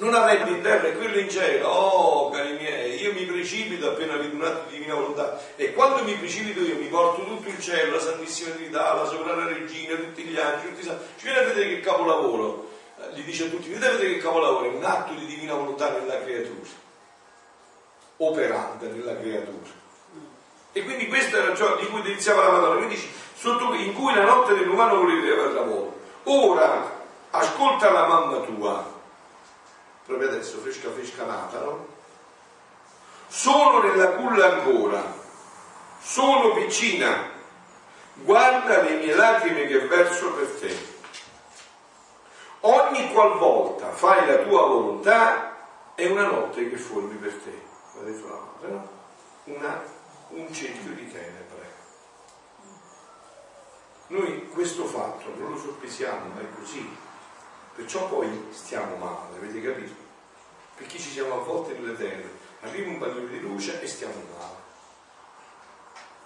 non avrebbe in terra e quello in cielo, oh cari miei, io mi precipito appena vedo un atto di divina volontà. E quando mi precipito io mi porto tutto il cielo, la Santissima Trinità, la Sovrana Regina, tutti gli angeli, tutti i santi, ci viene a vedere che capolavoro, eh, gli dice a tutti, vedete vedere che capolavoro? È un atto di divina volontà nella creatura, operante nella creatura. E quindi questo era ciò di cui iniziava la Madonna, quindi sotto, in cui la notte dell'umano voleva aver lavoro. Ora ascolta la mamma tua proprio adesso, fresca fresca nata, no? Sono nella culla ancora, sono vicina, guarda le mie lacrime che verso per te. Ogni qualvolta fai la tua volontà è una notte che formi per te, l'ha detto la madre, no? Una, un cerchio di tenebre. Noi questo fatto non lo sorpresiamo, ma è così. Perciò poi stiamo male, avete capito? Perché ci siamo avvolti nelle tenebre. Arriva un pallino di luce e stiamo male.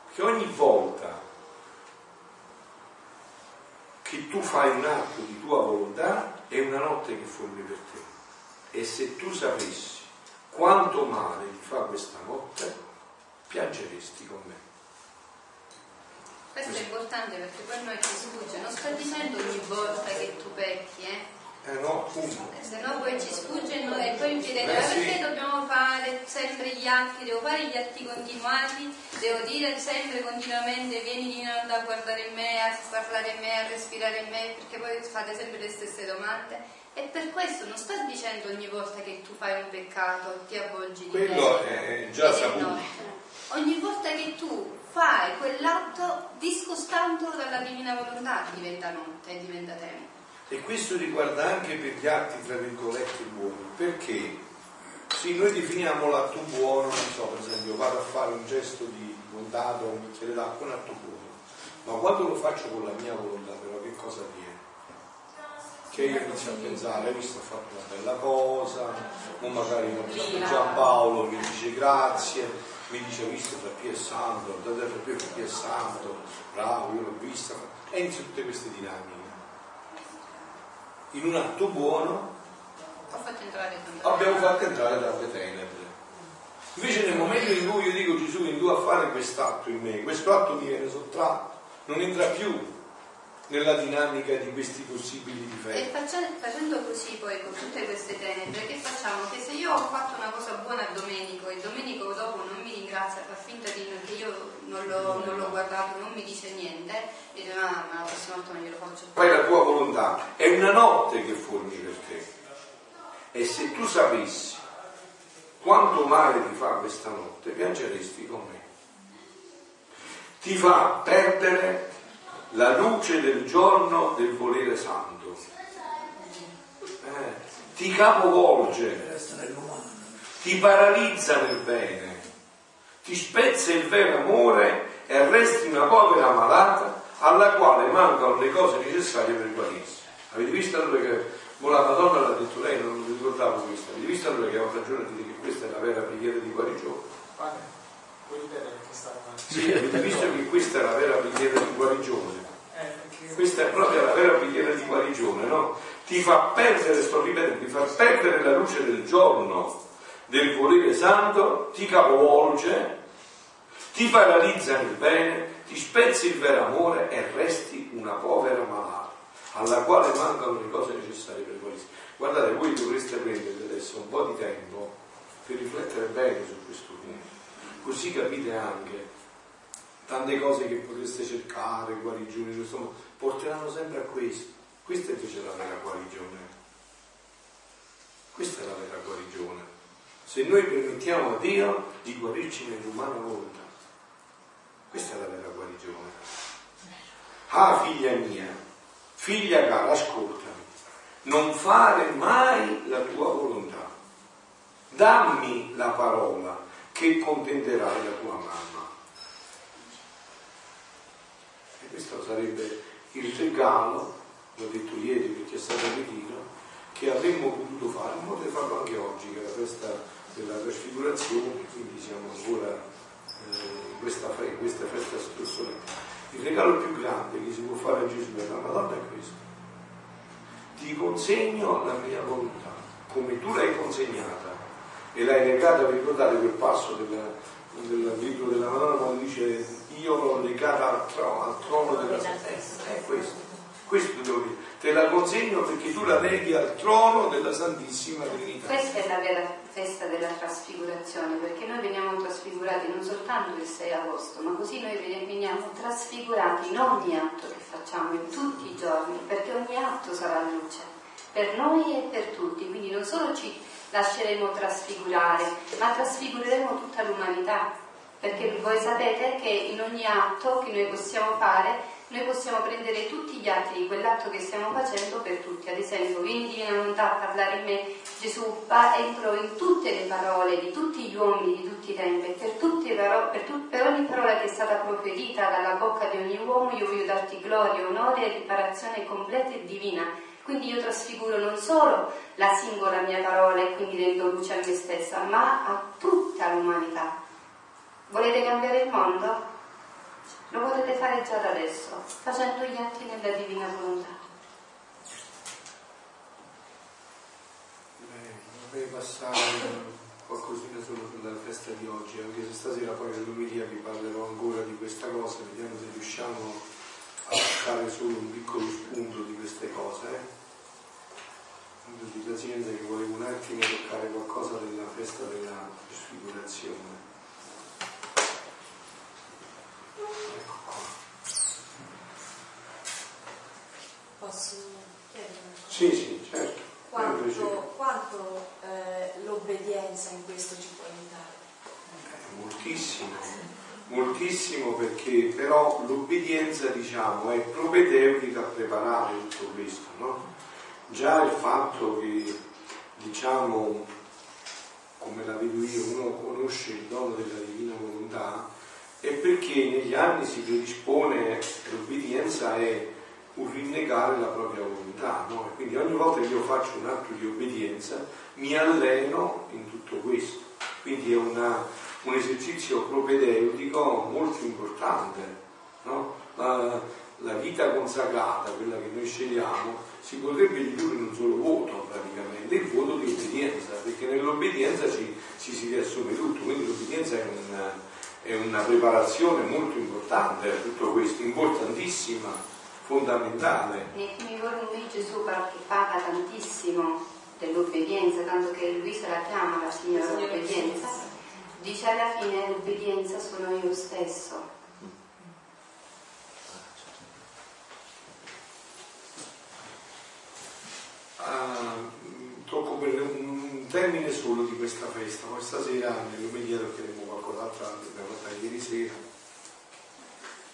Perché ogni volta che tu fai un atto di tua volontà è una notte che formi per te. E se tu sapessi quanto male ti fa questa notte, piangeresti con me. Questo è importante perché per noi ci sfugge, non sto dicendo ogni volta che tu pecchi, eh? Eh no, appunto. Se no poi ci sfugge e noi, poi mi chiedete, ma perché dobbiamo fare sempre gli atti? Devo fare gli atti continuati? Devo dire sempre continuamente vieni di non a guardare in me, a parlare in me, a respirare in me, perché poi fate sempre le stesse domande. E per questo non sto dicendo ogni volta che tu fai un peccato, ti avvolgi di Quello è già saputo. No. Ogni volta che tu fai quell'atto discostando dalla divina volontà diventa notte e diventa tempo. E questo riguarda anche per gli atti, tra virgolette, buoni. Perché? Sì, noi definiamo l'atto buono, non so, per esempio, vado a fare un gesto di bontà, un bicchiere d'acqua, un atto buono. Ma quando lo faccio con la mia volontà, però, che cosa avviene? Che io inizio a pensare, hai visto, ho fatto una bella cosa, o magari Giampaolo mi dice grazie, mi dice, visto, Frappia è santo, Frappia è santo, bravo, io l'ho vista, e inizio tutte queste dinamiche. In un atto buono abbiamo fatto entrare tante tenebre. Invece nel momento in cui io dico Gesù in tu a fare quest'atto in me, questo atto mi viene sottratto, non entra più nella dinamica di questi possibili difetti. E facendo così poi con tutte queste tenebre, che facciamo? Che se io ho fatto una cosa buona a Domenico e Domenico dopo non mi ringrazia, fa finta di che io non l'ho, non l'ho guardato, non mi dice niente, e dice ah, ma la prossima volta non glielo faccio. Fai la tua volontà, è una notte che formi per te. E se tu sapessi quanto male ti fa questa notte, piangeresti con me. Ti fa perdere la luce del giorno del volere santo. Eh, ti capovolge, ti paralizza nel bene, ti spezza il vero amore e resti una povera malata alla quale mancano le cose necessarie per guarirsi. Avete visto allora che la Madonna l'ha detto lei, non ricordavo questo, avete visto allora che ho ragione di dire che questa è la vera preghiera di guarigione? Sì, avete visto che questa è la vera preghiera di guarigione? Questa è proprio la vera preghiera di guarigione, no? Ti fa perdere, sto ripetendo, ti fa perdere la luce del giorno del volere santo, ti capovolge, ti paralizza nel bene, ti spezzi il vero amore e resti una povera malata, alla quale mancano le cose necessarie per guarirsi. Guardate, voi dovreste prendere adesso un po' di tempo per riflettere bene su questo punto, così capite anche tante cose che potreste cercare, guarigioni, insomma, porteranno sempre a questo. Questa invece è la vera guarigione. Questa è la vera guarigione. Se noi permettiamo a Dio di guarirci nell'umana volontà. Questa è la vera guarigione. Ah, figlia mia, figlia cara, ascoltami. Non fare mai la tua volontà. Dammi la parola che contenterai la tua mamma. E questo sarebbe il regalo, l'ho detto ieri perché è stato ritiro, che avremmo potuto fare, ma potete farlo anche oggi, che è la festa della trasfigurazione, quindi siamo ancora eh, in questa, in questa festa solenne, il regalo più grande che si può fare a Gesù e alla Madonna è questo. Ti consegno la mia volontà, come tu l'hai consegnata e l'hai legata, vi ricordate quel passo del, del libro della Madonna quando dice io l'ho legata al trono, al trono della Santissima. È questo, questo devo dire. Te la consegno perché tu la leghi al trono della Santissima Trinità. Questa è la vera festa della trasfigurazione, perché noi veniamo trasfigurati non soltanto il 6 agosto, ma così noi veniamo trasfigurati in ogni atto che facciamo, in tutti i giorni, perché ogni atto sarà luce, per noi e per tutti. Quindi non solo ci lasceremo trasfigurare, ma trasfigureremo tutta l'umanità, perché voi sapete che in ogni atto che noi possiamo fare, noi possiamo prendere tutti gli atti di quell'atto che stiamo facendo per tutti. Ad esempio, vieni divina volontà a parlare in me, Gesù entro in tutte le parole di tutti gli uomini di tutti i tempi, per, parole, per, tu, per ogni parola che è stata proferita dalla bocca di ogni uomo, io voglio darti gloria, onore e riparazione completa e divina quindi io trasfiguro non solo la singola mia parola e quindi rendo luce a me stessa, ma a tutta l'umanità. Volete cambiare il mondo? Lo potete fare già da adesso, facendo gli atti nella divina volontà. Vorrei passare qualcosina solo sulla festa di oggi, anche se stasera poi nell'umilia vi parlerò ancora di questa cosa, vediamo se riusciamo a toccare solo un piccolo spunto di queste cose. Eh? di pazienza che volevo un attimo toccare qualcosa della festa della trasfigurazione. Ecco qua. Posso chiedere una cosa? Sì, sì, certo. Quanto, quanto eh, l'obbedienza in questo ci può aiutare? Eh, moltissimo moltissimo perché però l'obbedienza diciamo è propedeutica a preparare tutto questo, no? Già il fatto che diciamo come la vedo io, uno conosce il dono della divina volontà è perché negli anni si predispone, l'obbedienza è un rinnegare la propria volontà, no? Quindi ogni volta che io faccio un atto di obbedienza mi alleno in tutto questo. Quindi è una, un esercizio propedeutico molto importante. No? La, la, vita consacrata, quella che noi scegliamo, si potrebbe ridurre in un solo voto praticamente, il voto di obbedienza, perché nell'obbedienza ci, ci si riassume tutto, quindi l'obbedienza è una, è una preparazione molto importante a tutto questo, importantissima, fondamentale. Nei primi volumi Gesù parla tantissimo dell'obbedienza, tanto che Luisa la chiama la signora obbedienza dice alla fine l'obbedienza sono io stesso. Ah, tocco per un termine solo di questa festa, poi stasera nell'omelia toccheremo qualcos'altro che abbiamo fatto ieri sera.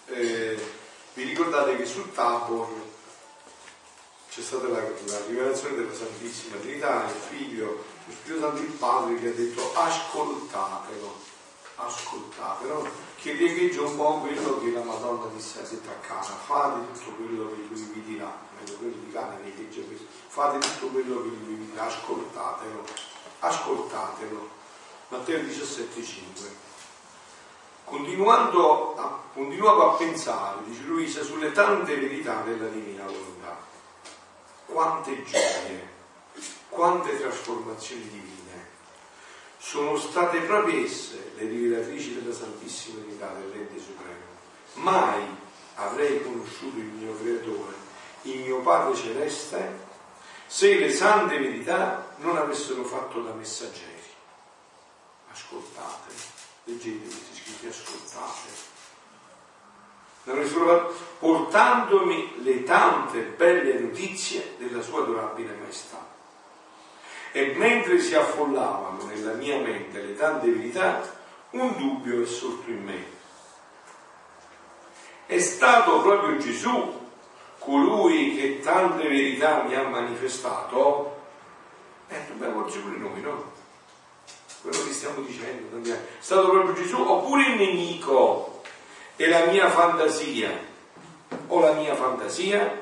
Eh, vi ricordate che sul Tabor c'è stata la, la rivelazione della Santissima Trinità, il Figlio lo Spirito Santo il Padre che ha detto ascoltatelo, ascoltatelo, che riecheggia un po' quello che la Madonna disse a Settaccana, fate tutto quello che lui vi dirà, meglio quello di cane riecheggia questo, fate tutto quello che lui vi dirà, ascoltatelo, ascoltatelo. Matteo 17,5. Continuando a, continuavo a pensare, dice Luisa, sulle tante verità della divina volontà. Quante gioie quante trasformazioni divine. Sono state proprio esse le rivelatrici della Santissima Trinità dell'Ente Supremo. Mai avrei conosciuto il mio Creatore, il mio Padre Celeste, se le sante verità non avessero fatto da messaggeri. Ascoltate, leggete questi scritti, ascoltate. Portandomi le tante belle notizie della sua adorabile maestà e mentre si affollavano nella mia mente le tante verità, un dubbio è sorto in me. È stato proprio Gesù colui che tante verità mi ha manifestato? Eh, dobbiamo oggi pure noi, no? Quello che stiamo dicendo, è stato proprio Gesù oppure il nemico e la mia fantasia o la mia fantasia?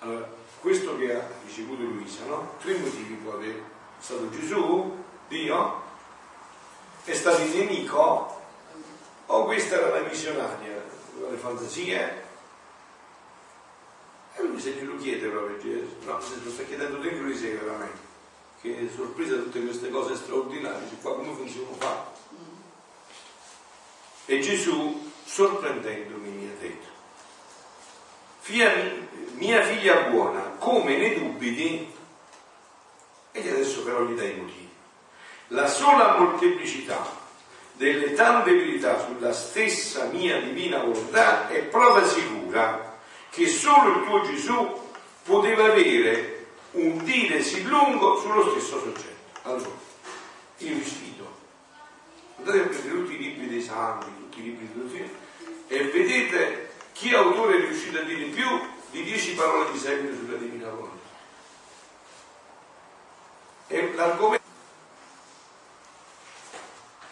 Allora, questo che ha ricevuto Luisa, no? Tre motivi può avere. È stato Gesù, Dio, è stato il nemico, o questa era la missionaria, le fantasie, e lui se glielo chiede proprio no, se lo sta chiedendo dentro di sé veramente, che è sorpresa tutte queste cose straordinarie, cioè qua come funziona fa. E Gesù, sorprendendomi, mi ha detto, mia figlia buona, come ne dubiti? E adesso però gli dai i motivi. La sola molteplicità delle tante verità sulla stessa mia divina volontà è prova sicura che solo il tuo Gesù poteva avere un dire sì lungo sullo stesso soggetto. Allora, io vi sfido, andate a prendere tutti i libri dei santi, tutti i libri di dottrina e vedete chi autore è riuscito a dire più di dieci parole di seguito sulla divina volontà. E l'argomento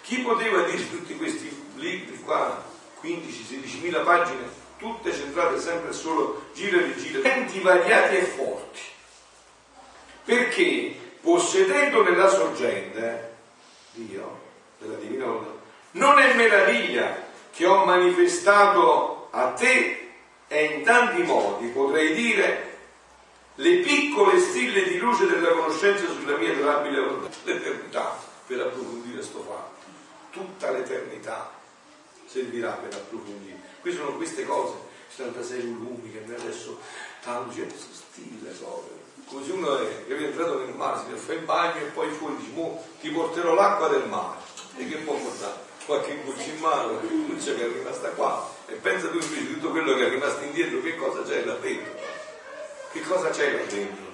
chi poteva dire tutti questi libri qua, 15-16 mila pagine, tutte centrate sempre solo giro e rigiro, tempi variati e forti? Perché possedendo nella sorgente Dio, della divina volontà, non è meraviglia che ho manifestato a te e in tanti modi, potrei dire, le piccole stille di luce della conoscenza sulla mia durabile volontà, l'eternità, per approfondire sto fatto tutta l'eternità servirà per approfondire. Queste sono queste cose, 76 volumi che adesso tanto gente stile proprio. Come se uno è, è entrato nel mare, si fa il bagno e poi fuori dice, ti porterò l'acqua del mare. E che può portare? Qualche goccia in mano, qualche goccia che è rimasta qua. E pensa tu invece tutto quello che è rimasto indietro, che cosa c'è là dentro? Che cosa c'è là dentro?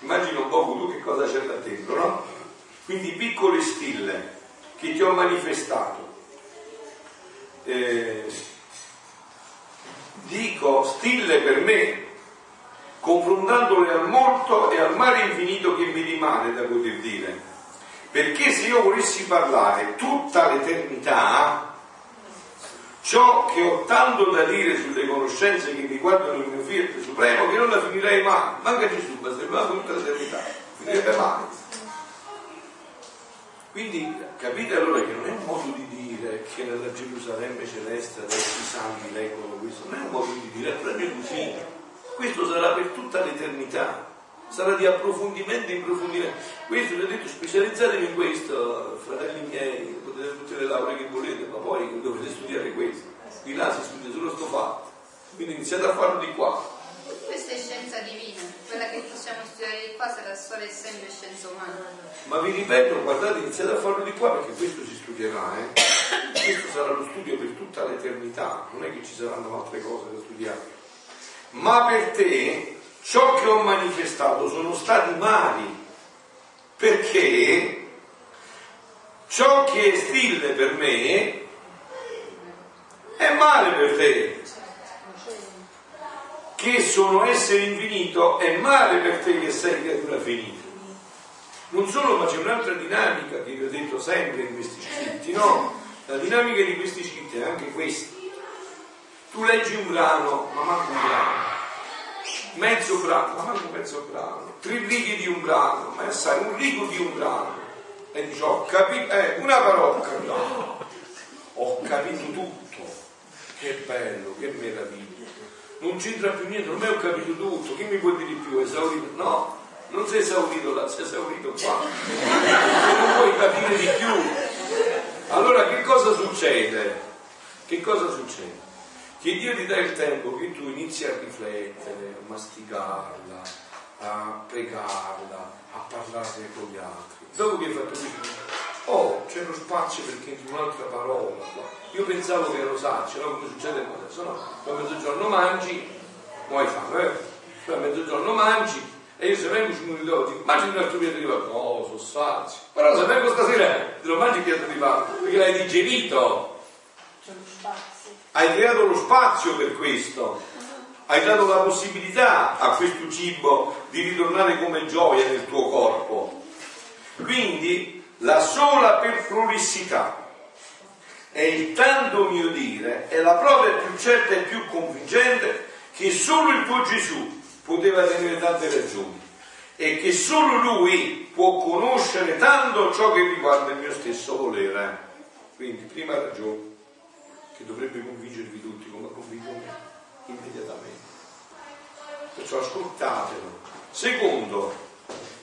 Immagina un po' tu che cosa c'è là dentro, no? Quindi piccole stille che ti ho manifestato. Eh, dico stille per me, confrontandole al morto e al mare infinito che mi rimane da poter dire. Perché se io volessi parlare tutta l'eternità, ciò che ho tanto da dire sulle conoscenze che riguardano il mio Fiat Supremo, che non la finirei mai, manca Gesù, ma se tutta l'eternità, finirebbe mai. Quindi capite allora che non è un modo di dire che nella Gerusalemme celeste adesso i santi leggono questo, non è un modo di dire, è proprio così. Questo sarà per tutta l'eternità, sarà di approfondimento in approfondimento. Questo vi ho detto specializzatevi in questo, fratelli miei, potete tutte le lauree che volete, ma poi dovete studiare questo. Di là si studia solo sto fatto. Quindi iniziate a farlo di qua. Questa è scienza divina, quella che possiamo studiare di qua sarà solo e sempre scienza umana. Ma vi ripeto, guardate, iniziate a farlo di qua perché questo si studierà, eh? Questo sarà lo studio per tutta l'eternità, non è che ci saranno altre cose da studiare. Ma per te ciò che ho manifestato sono stati mali, perché ciò che è stille per me è male per te che sono essere infinito è male per te che sei creatura finita. Non solo, ma c'è un'altra dinamica che vi ho detto sempre in questi scritti, no? La dinamica di questi scritti è anche questa. Tu leggi un brano, ma manco un brano, mezzo brano, ma manco mezzo brano, tre righe di un brano, ma sai, un rigo di un brano, e dici, ho capito, eh, una parola capito, ho capito tutto, che bello, che meraviglia non c'entra più niente, ormai ho capito tutto, chi mi può dire di più? Esaurito? No, non sei esaurito là, sei esaurito qua. Non puoi capire di più. Allora che cosa succede? Che cosa succede? Che Dio ti dà il tempo che tu inizi a riflettere, a masticarla, a pregarla, a parlarne con gli altri. Dopo che hai fatto questo, oh, c'è lo spazio perché entri un'altra parola qua io pensavo che ero saggio, no? come succede adesso, no? Poi a mezzogiorno mangi, poi fame, eh? Poi a mezzogiorno mangi, e io se vengo 5 minuti dopo, mangi un altro piatto di pasta, no, sono sazio. Però se vengo stasera, te lo mangi il piatto di pasta, perché l'hai digerito. C'è lo spazio. Hai creato lo spazio per questo. Hai dato la possibilità a questo cibo di ritornare come gioia nel tuo corpo. Quindi la sola per prolissità e il tanto mio dire è la prova più certa e più convincente che solo il tuo Gesù poteva tenere tante ragioni e che solo lui può conoscere tanto ciò che riguarda il mio stesso volere. Quindi, prima ragione, che dovrebbe convincervi tutti come ha convinto me, immediatamente. Perciò ascoltatelo. Secondo,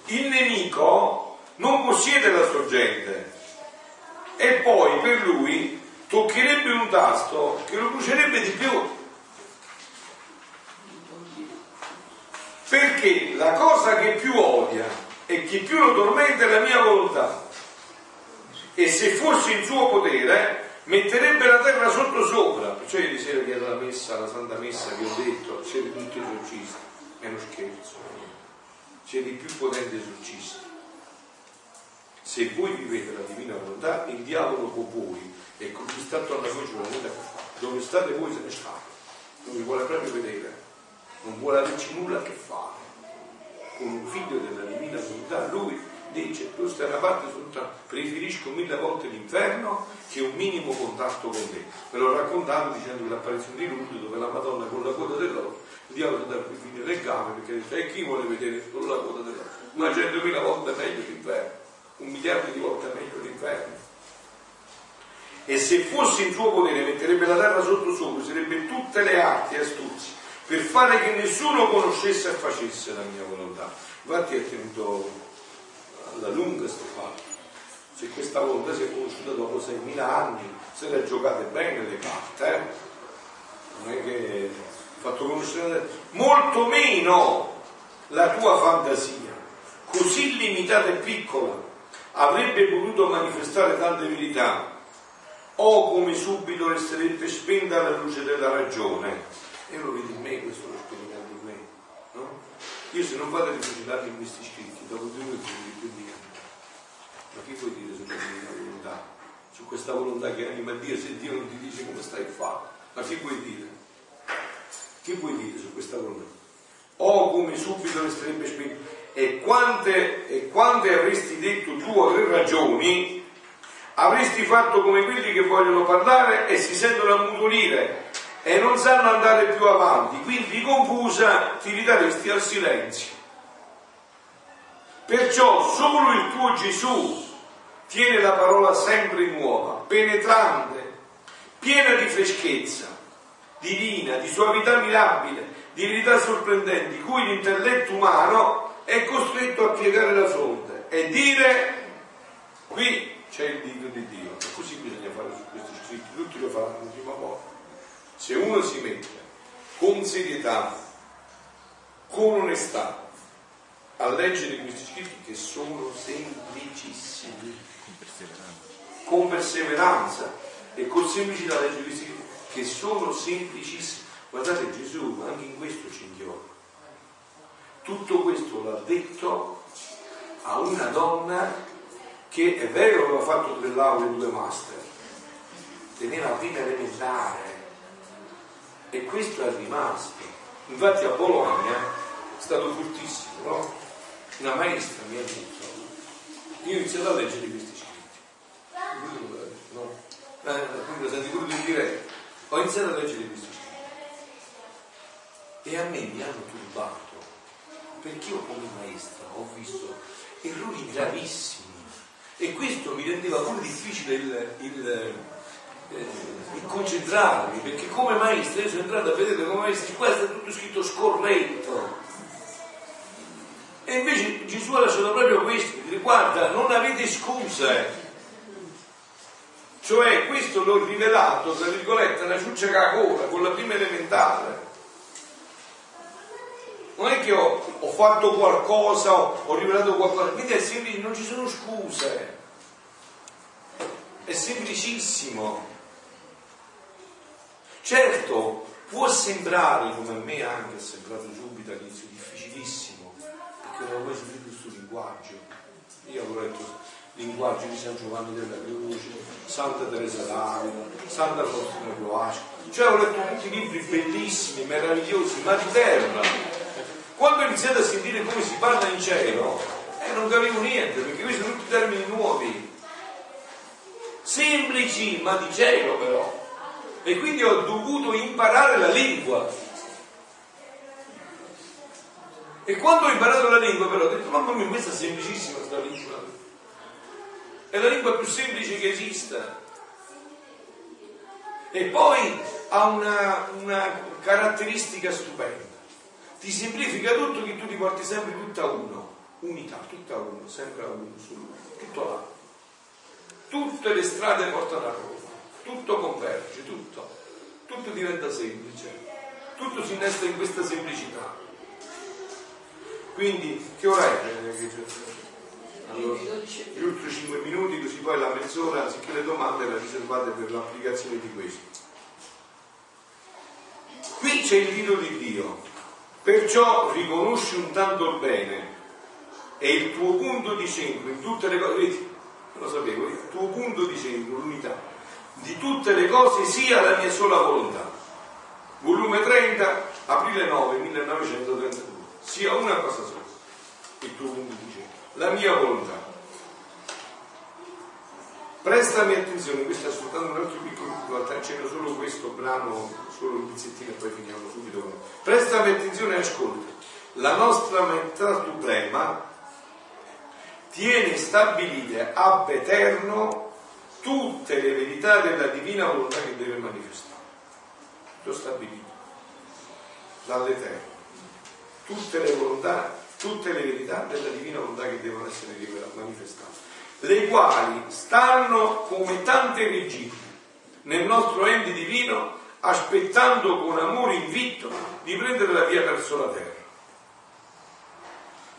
il nemico non possiede la sorgente e poi per lui toccherebbe un tasto che lo brucerebbe di più. Perché la cosa che più odia e che più lo tormenta è la mia volontà. E se fosse in suo potere, metterebbe la terra sotto sopra. Perciò ieri sera dietro alla messa, la Santa Messa, vi ho detto, siete tutti esorcisti. È uno scherzo. Siete i più potenti esorcisti. Se voi vivete la divina volontà, il diavolo con voi e con chi sta attorno a voi una vita dove state voi se ne sta. Non vi vuole proprio vedere non vuole averci nulla a che fare con un figlio della divina volontà, lui dice tu stai una parte soltanto, preferisco mille volte l'inferno che un minimo contatto con te. Ve l'ho raccontato dicendo che l'apparizione di Lourdes dove la Madonna con la coda dell'oro, il diavolo qui fine le gambe perché dice e chi vuole vedere solo la coda dell'oro? Ma centomila volte meglio l'inferno, un miliardo di volte meglio l'inferno. E se fosse in suo potere metterebbe la terra sotto sopra, sarebbe tutte le arti e astuzie per fare che nessuno conoscesse e facesse la mia volontà. Infatti è tenuto alla lunga questo fatto. Se questa volontà si è conosciuta dopo 6.000 anni, se le giocate bene le carte, eh? non è che fatto conoscere molto meno la tua fantasia, così limitata e piccola, avrebbe potuto manifestare tante verità, o come subito resterebbe spenta la luce della ragione e lo vedi in me, questo lo sperimento in me. No? Io se non vado a rifugiarmi in questi scritti, dopo due minuti più niente. Ma che vuoi dire sulla mia volontà? Su questa volontà che anima Dio, se Dio non ti dice come stai a fare? Ma che vuoi dire? Che vuoi dire su questa volontà? O come subito resterebbe spento. E quante, e quante avresti detto o tre ragioni, avresti fatto come quelli che vogliono parlare e si sentono ammutolire e non sanno andare più avanti, quindi confusa ti ridaresti al silenzio. Perciò solo il tuo Gesù tiene la parola sempre nuova, penetrante, piena di freschezza, divina, di suavità mirabile, di verità sorprendenti, cui l'intelletto umano è costretto a piegare la fronte e dire qui c'è il dito di Dio. E così bisogna fare su questi scritti, tutti lo faranno prima volta se uno si mette con serietà, con onestà, a leggere questi scritti che sono semplicissimi, con perseveranza, e con semplicità leggere questi scritti che sono semplicissimi. Guardate Gesù anche in questo ci inchiora. Tutto questo l'ha detto a una donna che è vero aveva fatto due lauree e due master, teneva prima elementare, e questo è rimasto. Infatti a Bologna è stato fortissimo, no? Una maestra mi ha detto, io ho iniziato a leggere questi scritti. No? Eh, quindi lo senti pure in diretta. Ho iniziato a leggere questi scritti. E a me mi hanno turbato, perché io come maestra ho visto errori gravissimi. E questo mi rendeva pure difficile il, il eh, concentrarmi, perché come maestro io sono entrato a vedere come maestro, questo è tutto scritto scorretto. E invece Gesù ha lasciato proprio questo, guarda, non avete scuse. Cioè questo l'ho rivelato, tra virgolette, una ciuccia cacola con la prima elementare. Non è che ho, ho fatto qualcosa, ho, ho rivelato qualcosa, quindi è semplice, non ci sono scuse. È semplicissimo. Certo, può sembrare, come a me anche è sembrato subito all'inizio, difficilissimo, perché non ho mai sentito questo linguaggio. Io avevo letto il linguaggio di San Giovanni della Croce, Santa Teresa d'Avila, Santa Faustina Cloasca, cioè ho letto tutti libri bellissimi, meravigliosi, ma di terra. Quando ho iniziato a sentire come si parla in cielo, eh, non capivo niente, perché questi sono tutti termini nuovi, semplici, ma di cielo però e quindi ho dovuto imparare la lingua. E quando ho imparato la lingua però ho detto, mamma mia, questa è semplicissima questa lingua. È la lingua più semplice che esista. E poi ha una, una caratteristica stupenda. Ti semplifica tutto che tu ti porti sempre tutta uno, unità, tutta uno, sempre a uno, lui, tutto là. Tutte le strade portano a Roma, tutto converge, tutto, tutto diventa semplice, tutto si innesta in questa semplicità. Quindi, che ora è? Allora, gli ultimi 5 minuti, così poi la mezz'ora, anziché le domande, la riservate per l'applicazione di questo. Qui c'è il dito di Dio, perciò riconosci un tanto bene e il tuo punto di centro in tutte le cose, vedi, lo sapevo, il tuo punto di centro, l'unità di tutte le cose sia la mia sola volontà. Volume 30, aprile 9, 1932, sia una cosa sola, il tuo punto di centro, la mia volontà. Prestami attenzione, questo è soltanto un altro piccolo, c'era solo questo brano, solo un pezzettino e poi finiamo subito. Prestami attenzione e ascolta. La nostra metà suprema tiene stabilite ab eterno tutte le verità della divina volontà che deve manifestare. Lo stabilito dall'eterno. Tutte le volontà, tutte le verità della divina volontà che devono essere manifestate le quali stanno come tante regine nel nostro ente divino aspettando con amore invitto di prendere la via verso la terra.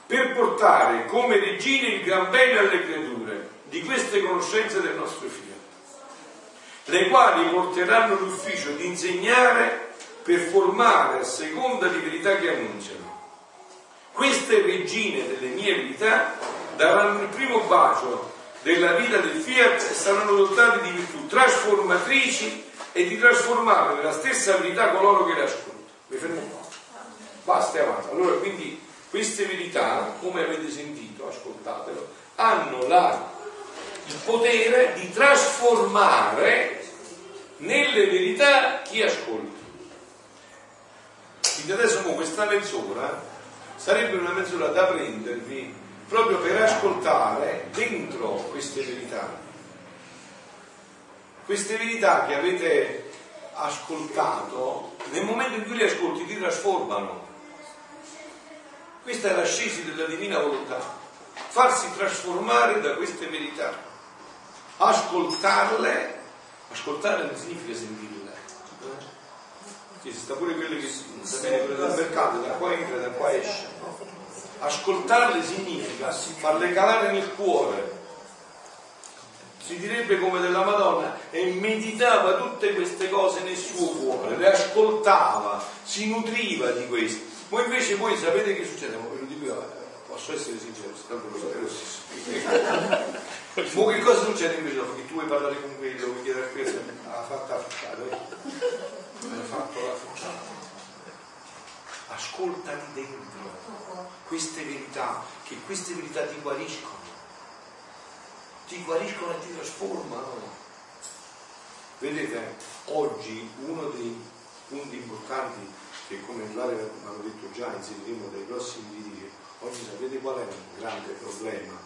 Per portare come regine il gran bene alle creature di queste conoscenze del nostro fiat le quali porteranno l'ufficio di insegnare per formare a seconda di verità che annunciano queste regine delle mie verità daranno il primo bacio della vita del fiat e saranno dotate di virtù trasformatrici e di trasformare nella stessa verità coloro che le ascoltano. Mi fermo qua. Basta e avanza. Allora, quindi, queste verità, come avete sentito, ascoltatelo, hanno la, il potere di trasformare nelle verità chi ascolta. Quindi adesso questa mezz'ora sarebbe una mezz'ora da prendervi proprio per ascoltare dentro queste verità. Queste verità che avete ascoltato, nel momento in cui le ascolti ti trasformano. Questa è l'ascesi della divina volontà, farsi trasformare da queste verità, ascoltarle, ascoltare non significa sentirle. Ci sta pure quello che sapete quello del mercato, da qua entra, da qua esce Ascoltarle significa farle calare nel cuore. Si direbbe come della Madonna e meditava tutte queste cose nel suo cuore, le ascoltava, si nutriva di questo. Voi invece voi sapete che succede? Ve lo dico io, posso essere sincero, tanto lo sapete lo stesso. [LAUGHS] Ma che cosa succede invece dopo che tu vuoi parlare con quello, vuoi chiedere a questo? Ha fatto la facciata, eh? ha fatto la facciata ascoltali dentro queste verità, che queste verità ti guariscono, ti guariscono e ti trasformano. Vedete, oggi uno dei punti importanti che come mi hanno detto già inseriremo dai prossimi video, oggi sapete qual è un grande problema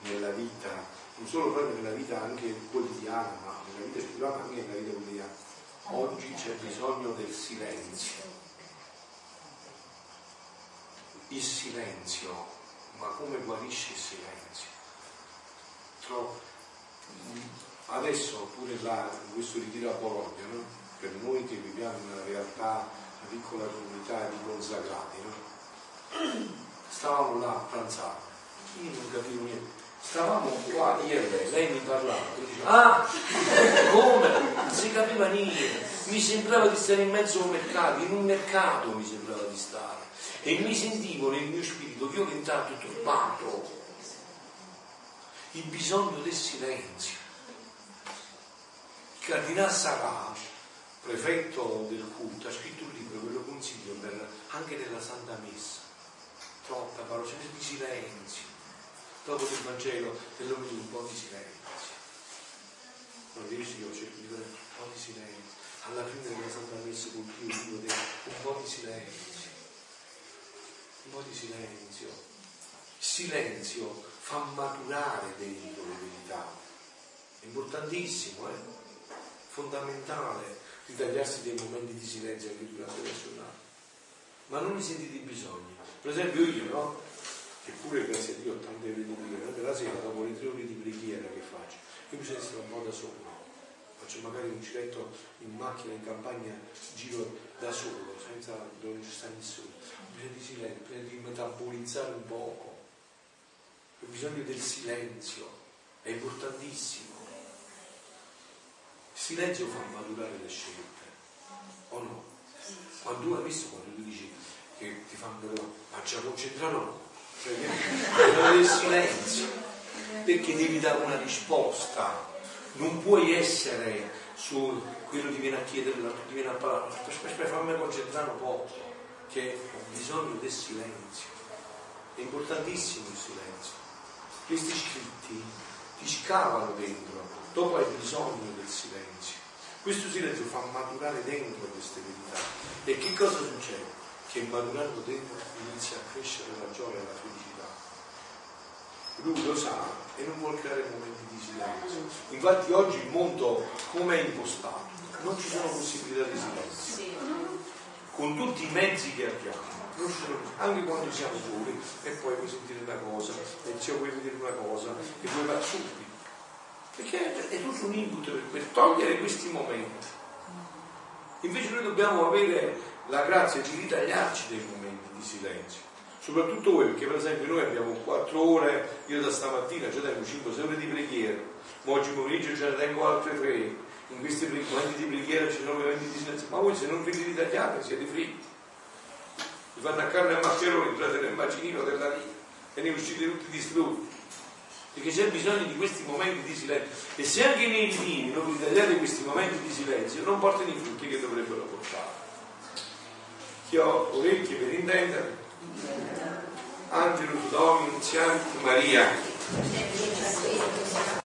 nella vita, non solo proprio nella vita anche quotidiana, ma nella vita spirituale ma anche nella vita quotidiana. Oggi c'è bisogno del silenzio il silenzio, ma come guarisce il silenzio? Adesso pure là, questo ritiro a Bologna, no? per noi che viviamo in una realtà, una piccola comunità di consacrati, no? stavamo là a pranzare, io non capivo niente. Stavamo qua io e lei, mi parlava, e diceva, ah, come? Non si capiva niente, mi sembrava di stare in mezzo a un mercato, in un mercato mi sembrava di stare e mi sentivo nel mio spirito violentato, turbato, il bisogno del silenzio. Il cardinale Sarà, prefetto del culto, ha scritto un libro ve lo consiglio per, anche nella Santa Messa. Troppa parola, c'è di silenzio. Dopo il Vangelo dell'uomo un po' di silenzio. Non dici io cerco di fare un po' di silenzio. Alla fine della Santa Messa con più dico un po' di silenzio un po' di silenzio. Il silenzio fa maturare dentro le verità. È importantissimo, eh? fondamentale. ritagliarsi dei momenti di silenzio anche durante la giornata. Ma non ne sentite i bisogni. Per esempio io, no? Che pure grazie a Dio ho tante ore di preghiera, anche la sera dopo le tre ore di preghiera che faccio, io bisogna essere un po' da solo. Faccio magari un giretto in macchina, in campagna, giro da solo, senza dove non ci sta nessuno. Ho bisogno di silenzio, ho bisogno di metabolizzare un poco. Ho bisogno del silenzio, è importantissimo. Il silenzio fa maturare le scelte, o no? Quando tu hai visto quando tu dici che ti fanno ma ci concentrano, cioè del silenzio, perché devi dare una risposta, non puoi essere su quello ti viene a chiedere, ti viene a parlare, aspetta, aspetta, fammi concentrare un po', che ho bisogno del silenzio, è importantissimo il silenzio. Questi scritti ti scavano dentro, dopo hai bisogno del silenzio. Questo silenzio fa maturare dentro queste verità. E che cosa succede? Che maturando dentro inizia a crescere la gioia e la felicità. Lui lo sa e non vuole creare momenti di silenzio. Infatti oggi il mondo come è impostato? Non ci sono possibilità di silenzio. Con tutti i mezzi che abbiamo anche quando siamo soli e poi vuoi sentire una cosa e ci vuoi vedere una cosa e vuoi fare subito perché è tutto un input per, per togliere questi momenti invece noi dobbiamo avere la grazia di ritagliarci dei momenti di silenzio soprattutto voi perché per esempio noi abbiamo 4 ore io da stamattina già tengo 5-6 ore di preghiera ma oggi pomeriggio ce ne tengo altre 3 in questi momenti di preghiera ci sono momenti di silenzio ma voi se non vi ritagliate siete fritti vi fanno a carne e maccheroni, entrate nel macinino della vita e ne uscite tutti distrutti. Perché c'è bisogno di questi momenti di silenzio. E se anche nei ritini non vi tagliate questi momenti di silenzio, non portano i frutti che dovrebbero portare. Chi ho orecchie per intendere? Angelo Domini, Maria.